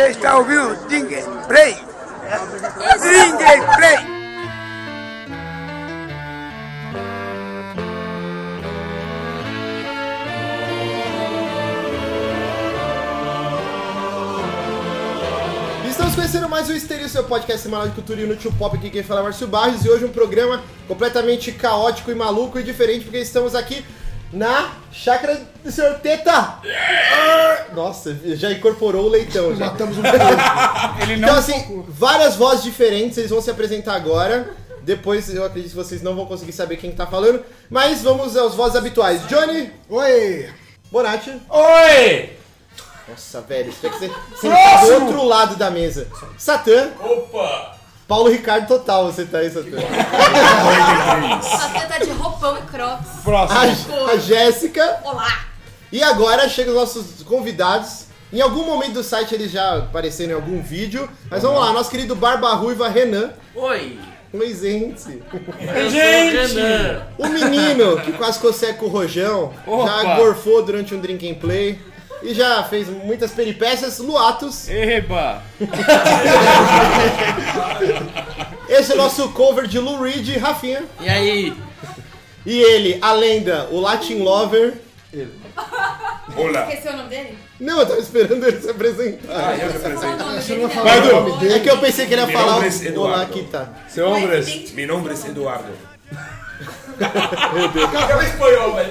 Você está ouvindo Dingue Play? Dingue Play! Estamos conhecendo mais o Histeria, seu podcast semanal de cultura inútil pop, aqui quem fala é Márcio Barros, e hoje um programa completamente caótico e maluco e diferente, porque estamos aqui na chácara do Sr. Teta! Nossa, já incorporou o leitão já. Matamos um Ele não Então assim, várias vozes diferentes, eles vão se apresentar agora. Depois eu acredito que vocês não vão conseguir saber quem tá falando. Mas vamos às vozes habituais. Johnny, Oi! Bonatti. Oi! Nossa, velho, isso tem que ser do outro lado da mesa. Satã. Opa! Paulo Ricardo total, você tá aí, Satã. Satã tá de roupão e crocs. Próximo. A, a Jéssica. Olá! E agora chegam os nossos convidados. Em algum momento do site eles já apareceram em algum vídeo. Mas vamos lá, nosso querido Barba Ruiva Renan. Oi! Oi, gente. Gente! O menino que quase consegue com o rojão, já Opa. gorfou durante um drink and play e já fez muitas peripécias. Luatos. Eba! Esse é o nosso cover de Lou Reed, Rafinha. E aí? E ele, a lenda, o Latin Lover. Olá! Esqueceu o nome dele? Não, eu tava esperando ele se apresentar. eu represento. Você não vai falar o nome dele? É que eu pensei que ele ia Meu falar nome é o Eduardo. Olá, aqui tá. Seu hombres? Mas, Mi nombre es Eduardo.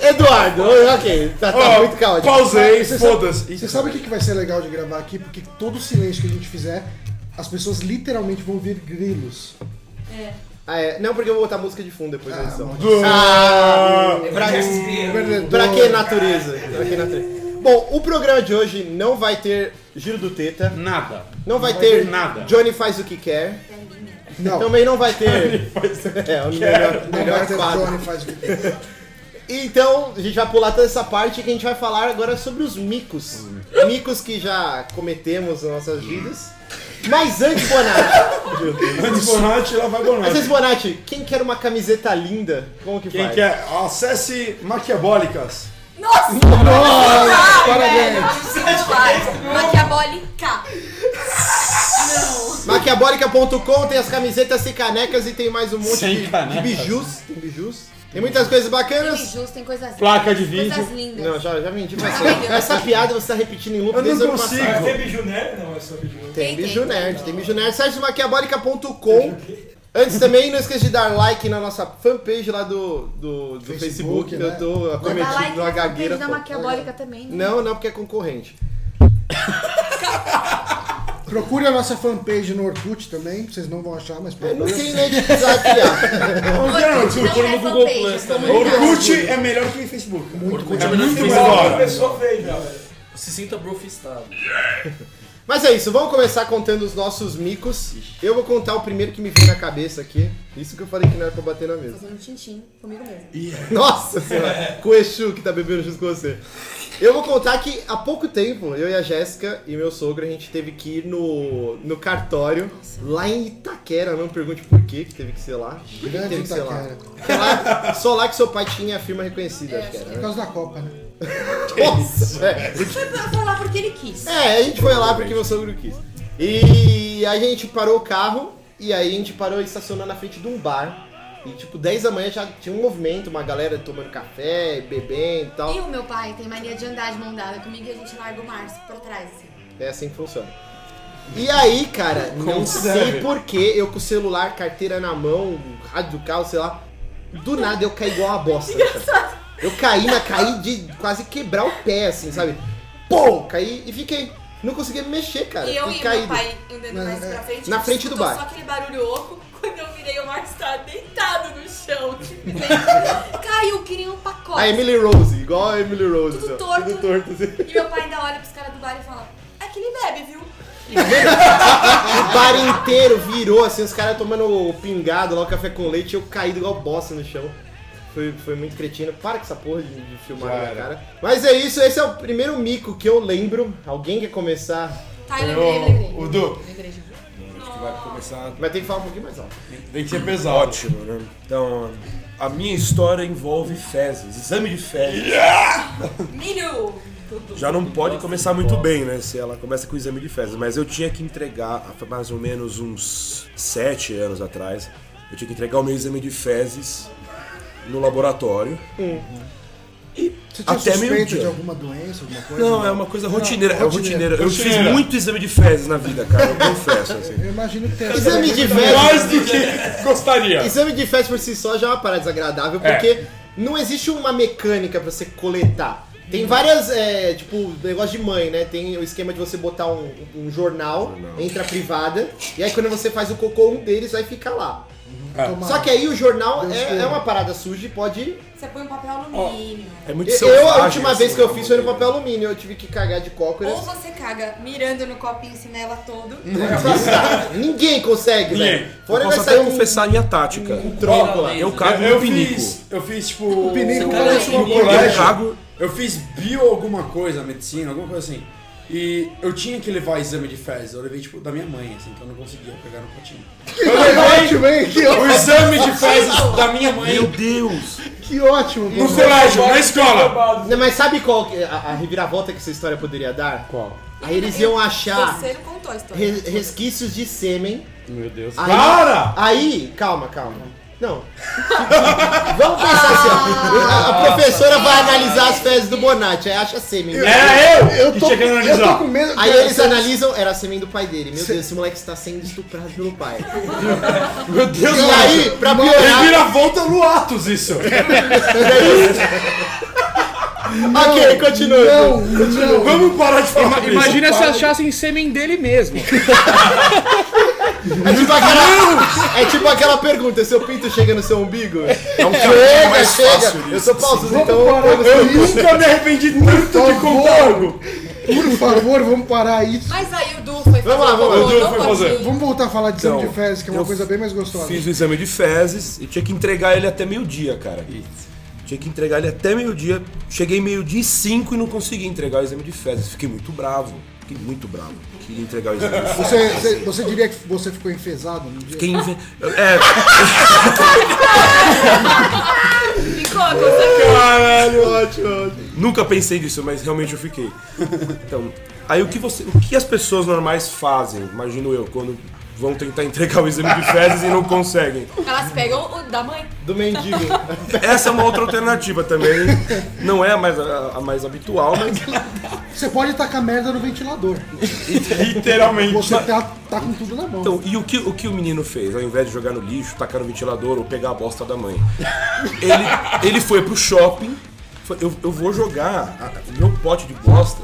Eduardo, ok, tá, tá Ó, muito caótico. Pausei, Você sabe- foda-se. Você sabe o que que vai ser legal de gravar aqui? Porque todo silêncio que a gente fizer, as pessoas literalmente vão ver grilos. é. Ah, é. Não, porque eu vou botar música de fundo depois da edição. maldição. Ah, pra, pra que natureza? Pra que natureza? Bom, o programa de hoje não vai ter Giro do Teta, Nada. não vai vai ter ter nada. Johnny faz o que quer, Não, também não vai ter. é, o melhor, não melhor vai ter quadro. Faz. Então, a gente vai pular toda essa parte que a gente vai falar agora sobre os micos. Micos que já cometemos nas nossas vidas. Mas antes, Bonatti. Antes Bonatti, lá vai Mas antes, Bonatti. Bonatti, quem quer uma camiseta linda? Como que Quem faz? quer? Acesse Maquiabólicas. Nossa! Nossa, parabéns! Maquiabólica! Não! Maquiabólica.com tem as camisetas e canecas e tem mais um monte Sem de, de canecas. bijus. Tem bijus. Tem muitas coisas Tem bacanas. bijus, tem coisas Placa de vídeo. Coisas lindas. Não, já, já vendi pra você. Essa piada você tá repetindo em loop Eu desde o não ano consigo. passado. Tem biju nerd? Não, é só biju. Tem Tem, biju tem. nerd, tem biju nerd. Site maquiabólica.com. Antes também, não esqueça de dar like na nossa fanpage lá do, do, do Facebook, Facebook, que eu né? tô Dá acometido like numa na fanpage gagueira. da pô. Maquiabólica também. né? Não, não, porque é concorrente. Procure a nossa fanpage no Orkut também, vocês não vão achar, mas Eu não procure. sei nem precisar criar. Não, procura é no Google Plus é também. Orkut é melhor que o Facebook. Orkut É é melhor muito que o velho. Se sinta brofistado. Mas é isso, vamos começar contando os nossos micos. Eu vou contar o primeiro que me veio na cabeça aqui. Isso que eu falei que não era pra bater na mesa. Fazendo um tintim comigo mesmo. Nossa senhora, com o Exu que tá bebendo junto com você. Eu vou contar que há pouco tempo, eu e a Jéssica e meu sogro, a gente teve que ir no, no cartório, lá em Itaquera. Não me pergunte por que que teve que ser lá. Por Grande teve que ser lá? Itaquera. Lá- Só lá que seu pai tinha a firma reconhecida, acho que era. Por né? causa da Copa, né? Nossa, é. Foi falar porque ele quis. É, a gente foi lá porque meu sogro quis. E aí a gente parou o carro e aí a gente parou e estacionou na frente de um bar. E tipo, 10 da manhã já tinha um movimento, uma galera tomando café, bebendo e tal. E o meu pai tem mania de andar de mão dada comigo e a gente larga o Márcio pra trás, assim. É assim que funciona. E aí, cara, não sei porquê, eu com o celular, carteira na mão, rádio do carro, sei lá, do nada eu caí igual uma bosta. cara. Eu caí, mas caí de quase quebrar o pé, assim, sabe? Pô, caí e fiquei. Não conseguia me mexer, cara. E eu e caído. meu pai andando mais é- pra frente. na frente do bar. Só aquele barulho oco. Quando eu virei, o Marcos tá deitado no chão. Tipo, caiu, queria um pacote. A Emily Rose, igual a Emily Rose. Tudo torto. Tudo torto, assim. E meu pai ainda olha pros caras do bar e fala: É que ele bebe, viu? O bar inteiro virou, assim, os caras tomando o pingado lá, o café com leite, eu caído igual bosta no chão. Foi, foi muito cretino. Para com essa porra de, de filmar na minha Cara. Mas é isso, esse é o primeiro mico que eu lembro. Alguém quer começar? Tá, eu lembrei, eu lembrei. O Du. Lembrei de Vai começar. Vai ter que falar um pouquinho mais alto. Tem que ser pesado. Ótimo, né? Então, a minha história envolve fezes, exame de fezes. Milho! já não pode começar muito bem, né? Se ela começa com o exame de fezes. Mas eu tinha que entregar, há mais ou menos uns sete anos atrás, eu tinha que entregar o meu exame de fezes no laboratório. Você tinha Até suspeita de alguma doença, alguma coisa? Não, é uma coisa rotineira. é rotineira. Eu fiz muito exame de fezes na vida, cara. Eu confesso. assim. Eu imagino que tenha Exame de Mais fezes. do que gostaria. Exame de fezes por si só já é uma parada desagradável, É. porque não existe uma mecânica pra você coletar. Tem várias, é, tipo, negócio de mãe, né? Tem o esquema de você botar um, um jornal, entra a privada, e aí quando você faz o cocô, um deles vai ficar lá. Tomar- Só que aí o jornal é, é uma parada suja e pode. Você põe um papel alumínio. É muito Eu, selvagem, eu, a última vez assim, que eu né? fiz foi no papel alumínio, eu tive que cagar de cócoras. Ou você caga mirando no copinho cinela todo. Ninguém consegue, Ninguém. velho. Fora Eu posso até confessar a minha tática. um tronco lá. Eu cago eu no pinico. fiz, eu fiz tipo. pinico no parece uma Eu colégio. cago Eu fiz bio alguma coisa, medicina, alguma coisa assim. E eu tinha que levar exame de fezes. Eu levei, tipo, da minha mãe, assim, que eu não conseguia pegar no potinho. Que ótimo, hein? Que, ó- O exame de fezes da minha mãe Meu Deus! que ótimo. no colégio, na escola. Não, Mas sabe qual que- a, a reviravolta que essa história poderia dar? Qual? Aí eles iam achar Você contou a história. re- resquícios de sêmen. Meu Deus. Aí, Para! Aí, calma, calma. Não. Vamos pensar assim, ó. A, a professora vai analisar as fezes do Bonatti, aí acha sêmen. Era eu! Eu tô, tinha que eu tô analisar. com medo. Aí cara, eles você- analisam, era sêmen do pai dele. Meu Deus, esse moleque está sendo estuprado pelo pai. Meu Deus, E aí, pra Mano, piorar, Revira volta no Atos, isso. ok, continua. Não, não. Vamos parar de falar isso. Imagina se achassem sêmen dele mesmo. É tipo, aquela, é tipo aquela pergunta, seu pinto chega no seu umbigo? É um Chega, mais chega. fácil Eu sou pausudo, Vamos então isso. Nunca me arrependi tanto de contar algo. Por favor, vamos parar isso. Mas aí o Du foi fazer Vamos lá, vamos lá. O Du foi fazer. Vamos voltar a falar de exame Então, de fezes, que é uma eu coisa bem mais gostosa. Fiz o exame de fezes e tinha que entregar ele até meio-dia, cara. Tinha que entregar ele até meio-dia. Cheguei meio-dia e cinco e não consegui entregar o exame de fezes. Fiquei muito bravo. Fiquei muito bravo. Queria entregar o exame. Você, você, você diria que você ficou enfesado no dia? Fiquei inve... É, Ficou com essa Caralho, ótimo, ótimo. nunca pensei nisso, mas realmente eu fiquei. Então, aí o que, você, o que as pessoas normais fazem, imagino eu, quando vão tentar entregar o exame de fezes e não conseguem? Elas pegam o da mãe. Do mendigo. Essa é uma outra alternativa também. Não é a mais, a, a mais habitual, mas Você pode tacar merda no ventilador. Literalmente. Você tá, tá com tudo na mão. Então, e o que, o que o menino fez? Ao invés de jogar no lixo, tacar no ventilador ou pegar a bosta da mãe, ele, ele foi pro shopping. Eu, eu vou jogar o meu pote de bosta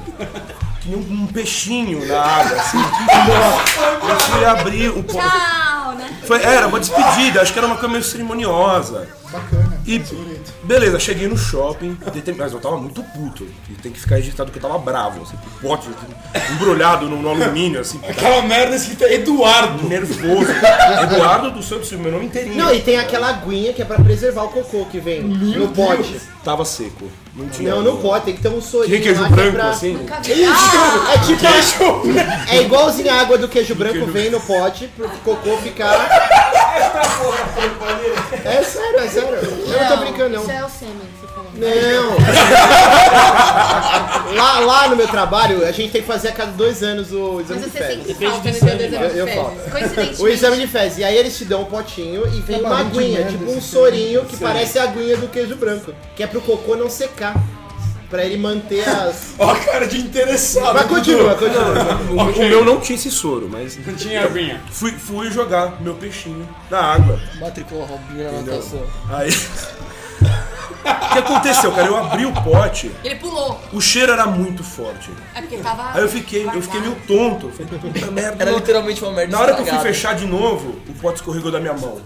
que nem um, um peixinho na água, assim. Eu fui abrir o pote. Tchau, né? Foi, era uma despedida, acho que era uma coisa meio cerimoniosa. Bacana. E beleza, cheguei no shopping, mas eu tava muito puto. E tem que ficar registrado que eu tava bravo, assim, com o pote embrulhado no, no alumínio, assim, Aquela merda escrita Eduardo. nervoso. Eduardo dos Santos Silva, meu nome inteirinho. Não, e tem aquela aguinha que é pra preservar o cocô que vem no pote. Tava seco. Não tinha. Não, não pode, tem que ter um sorinho Tinha queijo que é branco, pra... assim. Vi. Ah, Isso, é tipo. É igualzinho a água do queijo branco vem no pote pro cocô ficar. É sério, é sério. Eu não tô brincando, não. Isso é o sêmen que você falou. Não. lá, lá no meu trabalho, a gente tem que fazer a cada dois anos o exame Mas de você fezes. sempre falta no dia do exame Eu- de eu fezes. falo. Coincidentemente. O exame de fezes. E aí eles te dão um potinho e vem uma aguinha, tipo um esse sorinho que parece a aguinha do queijo branco. Que é pro cocô não secar. Pra ele manter as. Ó a cara de interessado. Mas continua, continua. O, o meu não tinha esse soro, mas Não tinha aguinha. fui, fui jogar meu peixinho na água. Matricula Robinho na Entendeu? natação. Aí. O que aconteceu, cara? Eu abri o pote, Ele pulou. o cheiro era muito forte. É porque tava. Aí eu fiquei, eu fiquei meio tonto. Eu falei, puta merda. Era literalmente uma merda Na hora que eu fui estragada. fechar de novo, o pote escorregou da minha mão.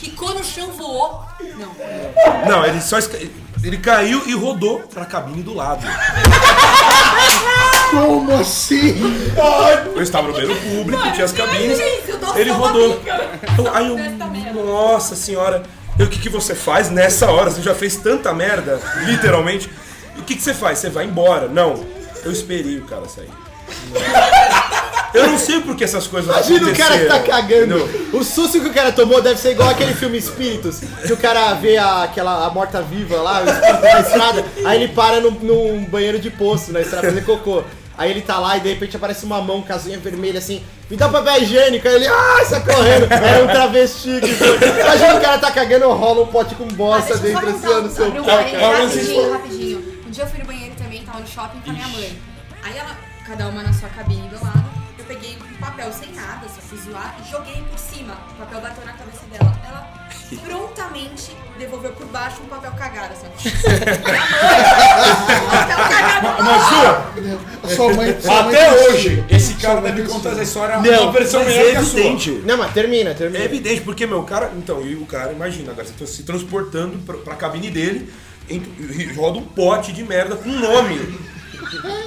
Quicou no chão, voou. Não. Não, ele só esca- ele caiu e rodou pra cabine do lado. Como assim? Eu estava no banheiro público, tinha as cabines. Ele rodou. Eu- aí eu, nossa senhora, eu, o que, que você faz nessa hora? Você já fez tanta merda, literalmente. E o que, que você faz? Você vai embora? Não, eu esperei o cara sair. Eu não sei por que essas coisas Imagina o cara que tá cagando. O susto que o cara tomou deve ser igual aquele filme Espíritos, que o cara vê a, aquela a morta-viva lá, o espírito na estrada, aí ele para num, num banheiro de poço na estrada fazer cocô. Aí ele tá lá e de repente aparece uma mão com as unhas vermelhas assim, me dá um papel higiênico. Aí ele, ah, sai correndo. Era um travesti que foi. Imagina o cara tá cagando, rola um pote com Ah, bosta só dentro assim, no seu um pau. Calma, rapidinho, rapidinho. Um dia eu fui no banheiro também, tava no shopping com a minha mãe. Aí ela, cada uma na sua cabine do lado, eu peguei um papel sem nada, só fui zoar e joguei por cima. O papel bateu na cabeça dela. Ela prontamente devolveu por baixo um papel cagado, assim. Mãe! papel cagado! Mas sua, Sua mãe, sua mãe até tem hoje, esse cara mãe deve contar essa história Não, uma versão Mas melhor é que a sua. evidente. Não, mas termina, termina. É evidente, porque, meu, o cara. Então, e o cara, imagina, agora você tá se transportando pra, pra cabine dele, e roda um pote de merda com nome.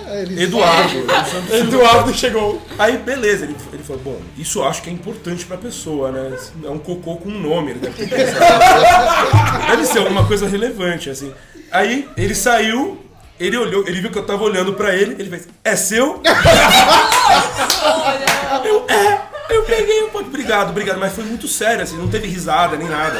É, Eduardo. Eduardo chegou. Aí, beleza, ele, ele falou, bom, isso eu acho que é importante pra pessoa, né? É um cocô com um nome, ele deve ter pensado. Deve ser alguma coisa relevante, assim. Aí, ele saiu, ele olhou, ele viu que eu tava olhando pra ele, ele fez, é seu? Eu, é, eu peguei um pouco, obrigado, obrigado, mas foi muito sério, assim, não teve risada nem nada.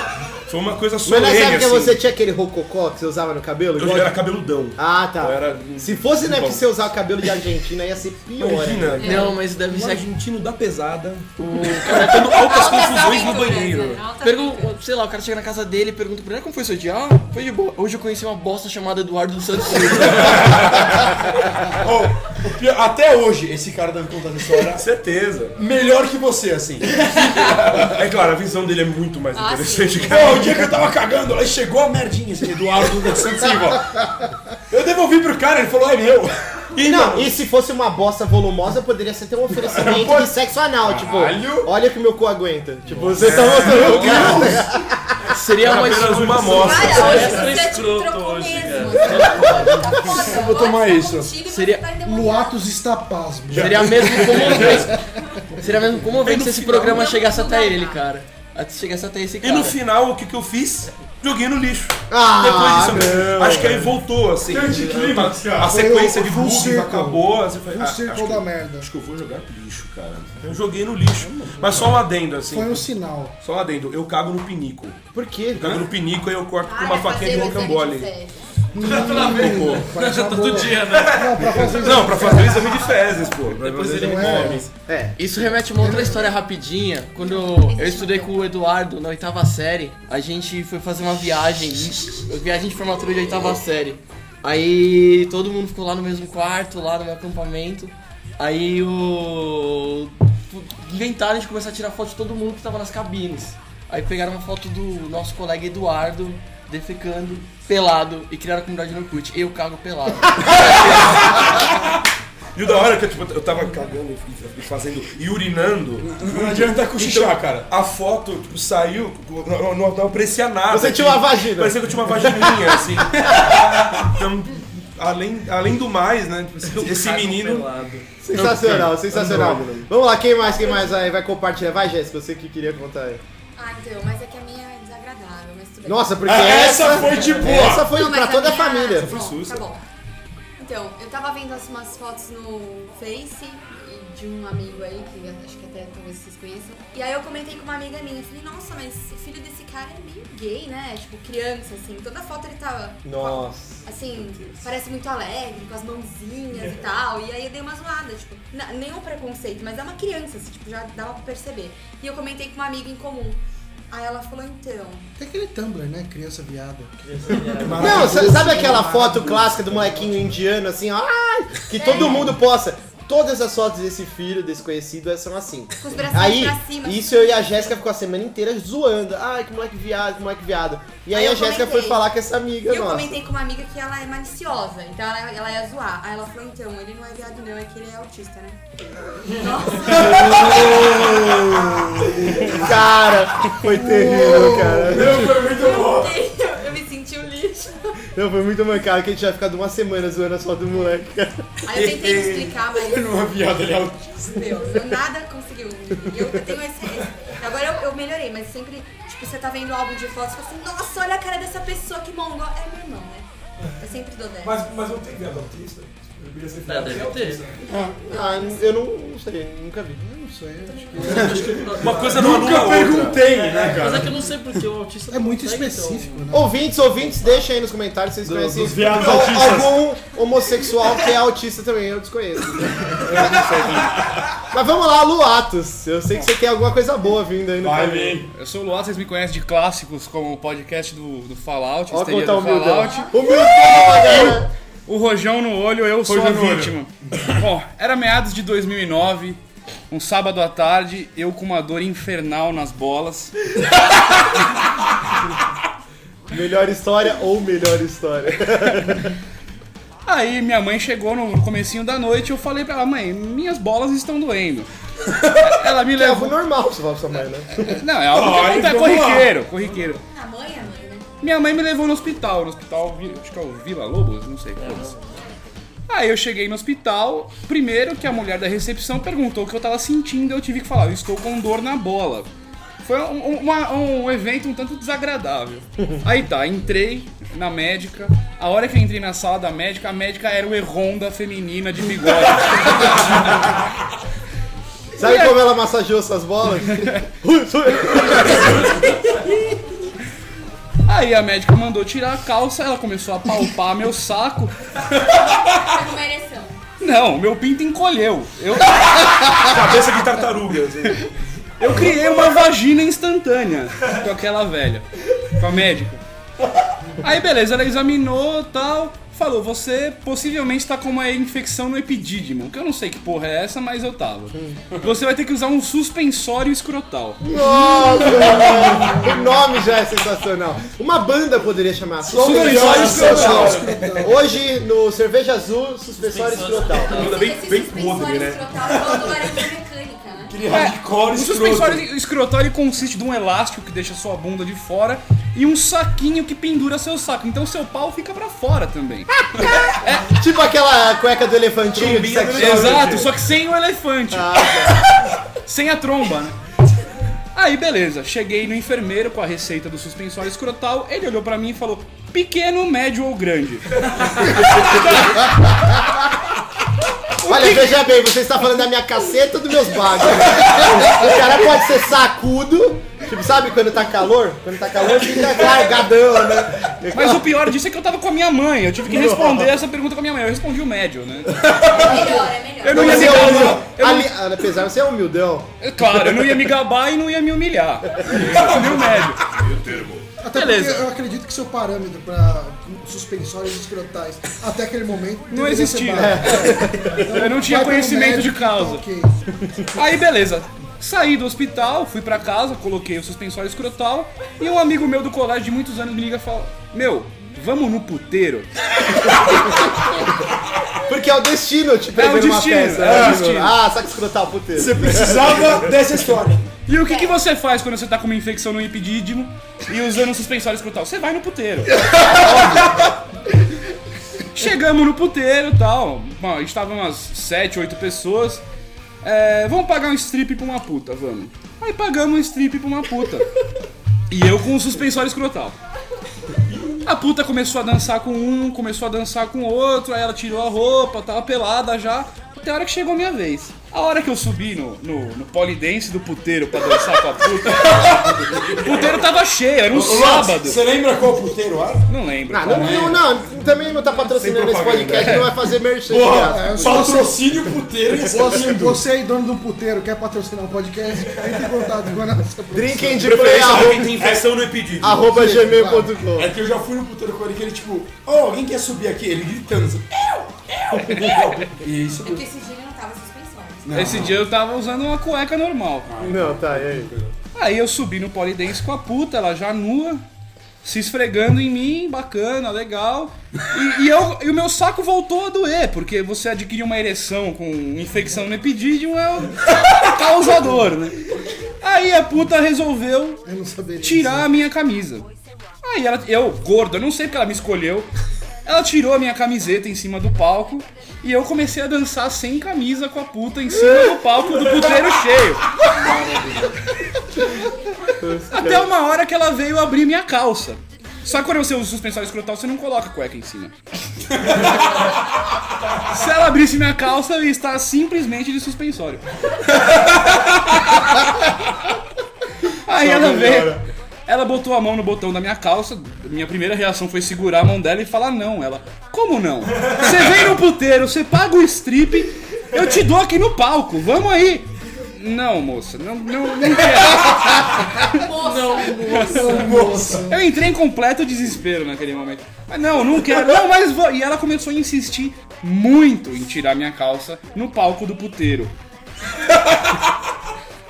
Foi uma coisa Mas solene, nessa época assim. você tinha aquele rococó que você usava no cabelo? Eu já era cabeludão. Ah, tá. Eu era- Se fosse né, Bom. que você usar o cabelo de Argentina, ia ser pior. Imagina, né? Não, mas deve um ser. argentino da pesada, o cara tendo altas confusões no banheiro. Pergun sei lá, o cara chega na casa dele e pergunta pra ele "Ah, como foi seu dia? Ah, foi de boa. Hoje eu conheci uma bosta chamada Eduardo Santos Silva. Ô, o pior- até hoje, esse cara deve contar essa história Certeza. melhor que você, assim. É claro, a visão dele é muito mais Ah, interessante que Pô, a o dia que eu tava cagando, aí chegou a merdinha, esse Eduardo da Santos Silva. Eu devolvi pro cara, ele falou, é meu. E não, e se fosse uma bosta volumosa, poderia ser até um oferecimento de sexo anal, tipo, Caralho. olha que o meu cu aguenta. Tipo, você tá mostrando o cara. Seria uma apenas uma amostra. Cara, hoje é escroto hoje. Tá foda. Eu vou tomar Agora isso. Seria-. Luatos está pasmo. Seria mesmo comovente. Seria mesmo comovente se esse programa chegasse até ele, cara. Até chegasse até esse E cara. no final, o que, que eu fiz? Joguei no lixo. Ah, Depois disso, eu- não. acho que aí voltou, assim. Grande clímax, cara. A sequência de bugs acabou. Você foi, Um ah, da que- merda. Acho que eu vou jogar no lixo, cara. Eu joguei no lixo. Mas só um adendo, assim. Foi um sinal. Só um adendo. Eu cago no pinico. Por quê? Eu cago no pinico e eu corto com Ah, uma vai faquinha de rocambole. Fezes. Parece uma boa. dia, né? Não, pra fazer Não, pra fazer o exame de fezes, pô. Depois fazer ele Não é. come. É. Isso remete a uma outra história rapidinha. Quando eu estudei com o Eduardo na oitava série, a gente foi fazer uma viagem, viagem de formatura de oitava série. Aí todo mundo ficou lá no mesmo quarto, lá no meu acampamento. Aí o. Inventaram de começar a tirar foto de todo mundo que tava nas cabines. Aí pegaram uma foto do nosso colega Eduardo defecando pelado e criaram a comunidade no Orkut. Eu cago pelado. E o da hora é que tipo, eu tava cagando e fazendo e urinando. Não adianta cochichar, cara. A foto, tipo, saiu, não, não, não aprecia nada. Você tinha uma vagina. Parecia que eu tinha uma vagininha, assim. Então, além, além do mais, né? tipo, Esse menino. Sensacional, sensacional. Vamos lá, quem mais, quem mais vai, vai compartilhar? Vai, Jéssica, você que queria contar aí. Ah, então, mas é que a minha Nossa, porque Ah, essa, essa foi de boa. Essa foi Não, mas pra toda a minha- família. Tá bom, sussa. Tá bom. Então, eu tava vendo as- umas fotos no Face e de um amigo aí, que acho que até talvez vocês conheçam. E aí eu comentei com uma amiga minha, falei, nossa, mas o filho desse cara é meio gay, né? Tipo, criança, assim. Toda foto ele tava. Nossa. Assim, parece muito alegre, com as mãozinhas e tal. E aí eu dei uma zoada, tipo, na- nenhum preconceito, mas é uma criança, assim, tipo, já dava pra perceber. E eu comentei com uma amiga em comum. Aí ela falou, então. Tem aquele Tumblr, né? Criança viada. Não, sa- sabe aquela foto clássica do molequinho indiano, assim, ó, ai, que todo mundo posta? Todas as fotos desse filho desconhecido são assim. Com os bracinhos Aí, pra cima. isso eu e a Jéssica ficou a semana inteira zoando. Ai, que moleque viado, que moleque viado. E aí, Aí a Jéssica foi falar com essa amiga E eu nossa. comentei com uma amiga que ela é maliciosa, então ela, ela ia zoar. Aí ela falou, então, ele não é viado não, é que ele é autista, né? Cara, foi terrível, cara. me senti um lixo. Não, foi muito mancado que a gente vai ficar de uma semana zoando as fotos do moleque. Aí eu tentei me explicar, mas Não é viado, ele é autista. meu, eu nada conseguiu. E eu, eu tenho esse, esse- Agora eu, eu melhorei, mas sempre, tipo, você tá vendo o álbum de fotos e fala assim, nossa, olha a cara dessa pessoa que mongol. É meu irmão, né? Eu sempre dou dessa. Mas, mas não tem viado autista? Eu queria ser deve e ter. autista. Ah, eu não, Não sei, nunca vi. Não sei, acho que Uma coisa não anula a outra. perguntei, né, Mas é cara? que eu não sei porque o autista é muito não consegue, específico, né? Ouvintes, ouvintes, deixem aí nos comentários se vocês conhecem dos viados al- autistas. algum homossexual que é autista também, eu desconheço. Eu não sei quem. Mas vamos lá, Luatos. Eu sei que você tem alguma coisa boa vindo aí no Vai caminho. vir. Eu sou o Luan, vocês me conhecem de clássicos como o podcast do, do Fallout, Ó histeria como tá do humildão. Fallout. Humildão, galera. O Rojão no olho, eu sou a Rojão no olho. vítima. Bom, era meados de 2009, um sábado à tarde, eu com uma dor infernal nas bolas. Melhor história ou melhor história? Aí minha mãe chegou no comecinho da noite e eu falei pra ela, mãe, minhas bolas estão doendo. Ela me É algo levou... normal pra você falar pra sua mãe, né? Não, é algo que lá. corriqueiro, corriqueiro. A mãe é mãe, né? Minha mãe me levou no hospital, no hospital, Vi- acho que é o Vila Lobos, não sei. foda-se. Aí eu cheguei no hospital, primeiro que a mulher da recepção perguntou o que eu tava sentindo, eu tive que falar, eu estou com dor na bola. Foi um, uma- um evento um tanto desagradável. Aí tá, entrei na médica, a hora que eu entrei na sala da médica, a médica era o Erronda feminina de bigode. Sabe como ela massageou suas bolas? Aí a médica mandou tirar a calça, ela começou a palpar meu saco. Uma ereção. Não, meu pinto encolheu. Eu Cabeça de tartaruga. assim. Eu criei uma vagina instantânea com aquela velha, com a médica. Aí beleza, ela examinou tal, falou, você possivelmente está com uma infecção no epidídimo, que eu não sei que porra é essa, mas eu tava. Você vai ter que usar um suspensório escrotal. Nossa, o nome já é sensacional. Uma banda poderia chamar Suspensório Escrotal. Hoje, no Cerveja Azul, Suspensório Escrotal. Banda bem, bem suspensório podre, né? escrotal é né? Aquele hardcore O escroto. suspensório escrotal ele consiste de um elástico que deixa sua bunda de fora e um saquinho que pendura seu saco. Então seu pau fica pra fora também. Tipo aquela cueca do elefantinho de Trombinha sex do shop. Exato, só que sem o elefante. Sem a tromba, né? Aí, beleza. Cheguei no enfermeiro com a receita do suspensório escrotal. Ele olhou pra mim e falou: pequeno, médio ou grande? Olha, veja bem, você está falando da minha caceta ou dos meus bagos? O cara pode ser sacudo, tipo, sabe quando tá calor? Quando tá calor fica largadão, né? Mas o pior disso é que eu tava com a minha mãe. Eu tive que responder essa pergunta com a minha mãe. Eu respondi o médio, né? É melhor, é melhor. Eu não ia me é gabar. Eu Ali... ah, Apesar de você é humildão. Claro, eu não ia me gabar e não ia me humilhar. Eu respondi o médio. Até Beleza. porque eu acredito que seu parâmetro pra suspensórios escrotais até aquele momento Não existia. baixo. Eu não tinha conhecimento de médico, tá causa. ok. Aí beleza. Saí do hospital, fui pra casa, coloquei o suspensório escrotal e um amigo meu do colégio de muitos anos me liga e fala: Meu, vamos no puteiro? Porque é o destino te prender numa destino, peça. é o né? destino. Ah, saco escrotal, puteiro. Você precisava dessa história. E o que, que você faz quando você tá com uma infecção no epidídimo e usando um suspensório escrotal? Você vai no puteiro. Chegamos no puteiro e tal. Bom, a gente tava umas 7, 8 pessoas. É, vamos pagar um strip pra uma puta, vamos. Aí pagamos um strip pra uma puta. E eu com o suspensório escrotal. A puta começou a dançar com um, começou a dançar com o outro, aí ela tirou a roupa, tava pelada já. Até a hora que chegou a minha vez. A hora que eu subi no, no, no polidense do puteiro pra dançar com a puta, o puteiro tava cheio, era um sábado. Você lembra qual puteiro era? Não lembro. Ah, não, não, não, também não tá patrocinando esse podcast, não vai fazer merchan. Porra, graça. patrocínio puteiro Você, você aí, dono de um puteiro, quer patrocinar um podcast? Entre em contato com a nossa. Drinking de play, arroba, tem infecção no epidídimo. arroba gmail.com. É que eu já fui no puteiro com ele que ele, tipo, ô, alguém quer subir aqui? Ele gritando assim, eu, eu, eu. E isso É porque esse dia ele não tava suspensório. Não. Esse dia eu tava usando uma cueca normal. Não, tá, e aí? Aí eu subi no polidense com a puta, ela já nua, se esfregando em mim, bacana, legal. E, e eu, e o meu saco voltou a doer, porque você adquirir uma ereção com infecção no epidídimo é o causador, né? Aí a puta resolveu Eu tirar a minha camisa. Aí ela, eu, gordo, eu não sei porque ela me escolheu. Ela tirou a minha camiseta em cima do palco e eu comecei a dançar sem camisa com a puta em cima do palco do puteiro cheio. Até uma hora que ela veio abrir minha calça. Só que quando você usa o suspensório escrotal, você não coloca cueca em cima. Se ela abrisse minha calça, eu ia estar simplesmente de suspensório. Aí ela veio. Ela botou a mão no botão da minha calça. Minha primeira reação foi segurar a mão dela e falar não. Ela, como não? Você vem no puteiro, você paga o strip, eu te dou aqui no palco, vamos aí. Não, moça, não, não, não quero. Eu entrei em completo desespero naquele momento. Mas não, não quero, não, mas vou. E ela começou a insistir muito em tirar minha calça no palco do puteiro.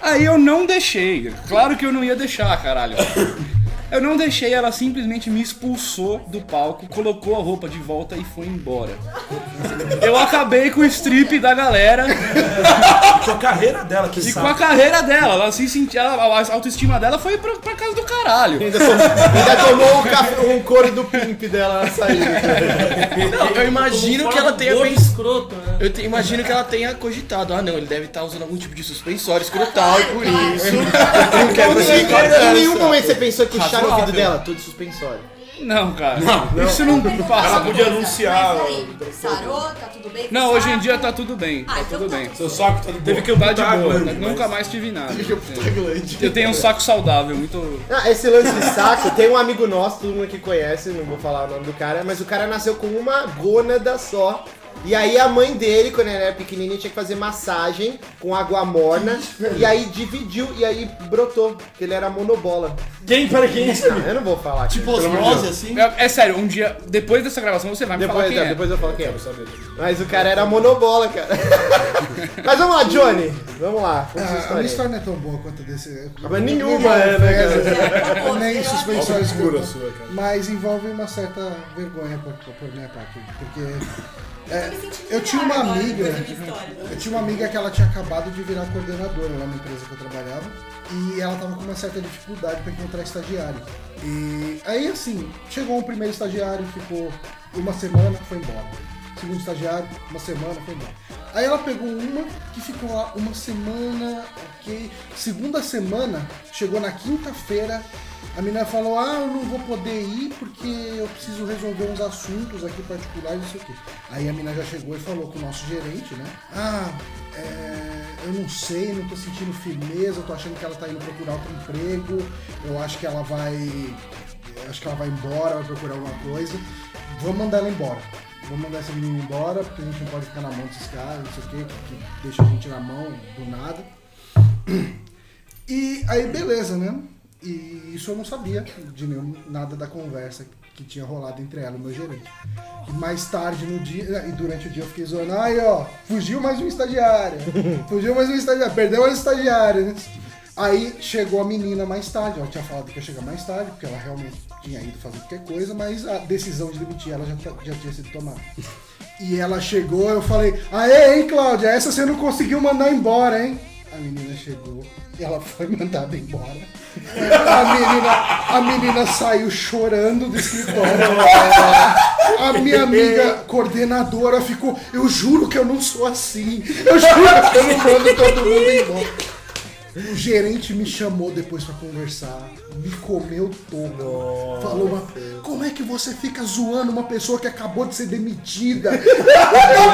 Aí eu não deixei. Claro que eu não ia deixar, caralho. Eu não deixei, ela simplesmente me expulsou do palco, colocou a roupa de volta e foi embora. Eu acabei com o strip da galera Com a carreira dela, que e com sabe. a carreira dela. Ela se sentia, a autoestima dela foi pra, pra casa do caralho. Ainda tomou, ainda tomou um, café- um couro do pimp dela na saída. Não, eu imagino que ela tenha pensado. escroto, né? Eu te- imagino que ela tenha cogitado. Ah, não, ele deve estar usando algum tipo de suspensório escrotal e por isso. Não quero Em nenhum- em nenhum momento você pensou que no Razoável. ouvido dela, tudo suspensório. Não, cara. Isso não passa. Ela podia anunciar. Mas aí, sarou, tá tudo bem? com Não, o hoje em saco? dia tá tudo bem. Ah, Tá então tudo tá bem. tudo Seu saco tá de Teve que Tá de amputar boa, grande, nunca mas- mais tive nada. Eu tenho um saco saudável, muito. Ah, esse lance de saco, tem um amigo nosso, todo mundo que conhece, não vou falar o nome do cara, mas o cara nasceu com uma gônada só. E aí a mãe dele, quando ele era pequenininho, tinha que fazer massagem com água morna. E aí dividiu, e aí brotou, porque ele era monobola. Quem? Pera, quem é esse Não, eu não vou falar. Tipo osmose, assim. É, é sério, um dia, depois dessa gravação, você vai me falar Depois, quem é, é. depois eu falo quem é. Mas o cara era monobola, cara. Mas vamos lá, Johnny. Vamos lá. Conta sua Ah, a minha história. história não é tão boa quanto a desse. Mas nenhuma é, né, cara? Nem escroto. sua, cara. Mas envolve uma certa vergonha por, por minha parte. Porque Sentindo eu tinha uma amiga. Eu tinha uma amiga que ela tinha acabado de virar coordenadora lá na empresa que eu trabalhava e ela tava com uma certa dificuldade para encontrar estagiário. E aí assim, chegou um primeiro estagiário, ficou uma semana, foi embora. Segundo estagiário, uma semana, foi embora. Aí ela pegou uma que ficou lá uma semana, Segunda semana, chegou na quinta-feira, a menina falou, ah, eu não vou poder ir porque eu preciso resolver uns assuntos aqui particulares, não sei o quê. Aí a menina já chegou e falou com o nosso gerente, né? Ah, é, eu não sei, não tô sentindo firmeza, tô achando que ela tá indo procurar outro emprego, eu acho que ela vai. acho que ela vai embora, vai procurar alguma coisa. Vamos mandar ela embora. Vamos mandar essa menina embora, porque a gente não pode ficar na mão desses caras, não sei o quê, que deixa a gente na mão do nada. E aí, beleza, né? E isso eu não sabia de nenhum, nada da conversa que tinha rolado entre ela e o meu gerente. E mais tarde no dia, e durante o dia eu fiquei zoando, aí ó, fugiu mais um estagiário, fugiu mais um estagiário, perdeu mais um estagiário, né? Aí chegou a menina mais tarde, ela tinha falado que ia chegar mais tarde, porque ela realmente tinha ido fazer qualquer coisa, mas a decisão de demitir ela já, já tinha sido tomada. E ela chegou, eu falei, aê, hein, Cláudia, essa você não conseguiu mandar embora, hein? A menina chegou e ela foi mandada embora. A menina, a menina saiu chorando do escritório. A minha amiga coordenadora ficou, eu juro que eu não sou assim. Eu juro que eu não mando todo mundo embora. O gerente me chamou depois pra conversar, me comeu todo. Falou, uma, como é que você fica zoando uma pessoa que acabou de ser demitida?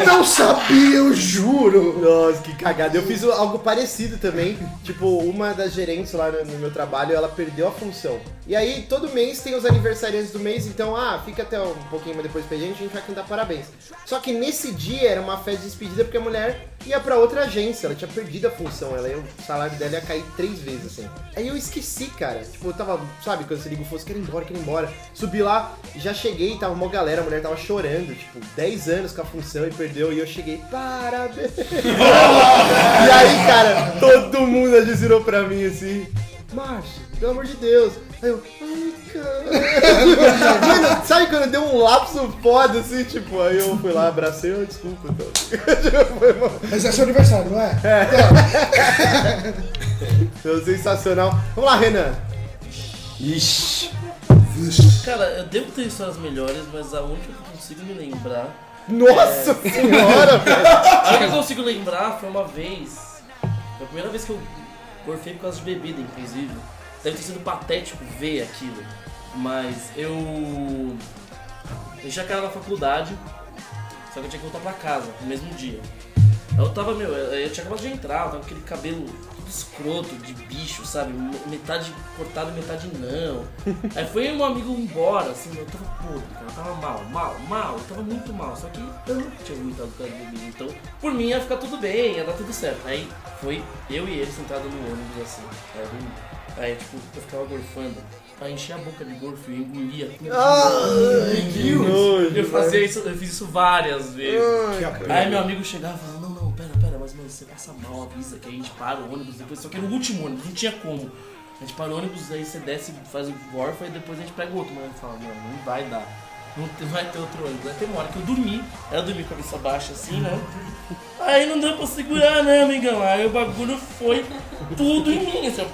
Eu não sabia, eu juro. Nossa, que cagada. Eu fiz algo parecido também. Tipo, uma das gerentes lá no, meu trabalho, ela perdeu a função. E aí, todo mês tem os aniversariantes do mês, então, ah, fica até um pouquinho depois pra gente, a gente vai cantar parabéns. Só que nesse dia era uma festa de despedida porque a mulher ia pra outra agência, ela tinha perdido a função, ela ia, o salário dela ia cair três vezes, assim. Aí eu esqueci, cara. Tipo, eu tava, sabe, quando você liga o fosse, quero ir embora, quero ir embora. Subi lá, já cheguei, tava uma galera, a mulher tava chorando, tipo, 10 anos com a função e perdeu, e eu cheguei, parabéns. E aí, cara, todo mundo ali virou pra mim assim, Márcio, pelo amor de Deus. Aí eu, ai, cara. Mano, sabe quando deu um lapso foda assim, tipo, aí eu fui lá, abracei, oh, desculpa, então. Foi. Mas é seu aniversário, não é? Foi sensacional. Vamos lá, Renan. Ixi. Cara, eu devo ter histórias melhores, mas a única que eu consigo me lembrar. Nossa senhora, velho. A única que eu consigo lembrar foi uma vez. Foi a primeira vez que eu gorfei por causa de bebida, inclusive. Deve ter sido patético ver aquilo. Mas eu. enchi a cara na faculdade, só que eu tinha que voltar pra casa no mesmo dia. Eu tava, meu, eu tinha acabado de entrar, eu tava com aquele cabelo todo escroto, de bicho, sabe? Me- Metade cortado e metade não. Aí foi um amigo embora, assim, eu tava podre, cara, eu tava mal, mal, mal, eu tava muito mal. Só que eu não tinha vomitado por causa bebida, então por mim ia ficar tudo bem, ia dar tudo certo. Aí foi eu e ele sentados no ônibus, assim, aí, eu- aí tipo, eu ficava gorfando. Pra encher a boca de gorfo, eu engolia. que nojo, Eu fazia isso, eu fiz isso várias vezes. Ai, Aí meu amigo chegava e falava, não, não, pera, pera, mas mano, você passa mal, avisa que a gente para o ônibus depois, só que no último ônibus, não tinha como. A gente para o ônibus, aí você desce, faz o gorfa e depois a gente pega o outro. Mas eu falava, não, não vai dar. Não vai ter outro ônibus. Aí tem uma hora que eu dormi, aí eu dormi com a cabeça baixa assim, né? Aí não deu pra segurar, né, amigão? Aí o bagulho foi tudo em mim, assim, ó.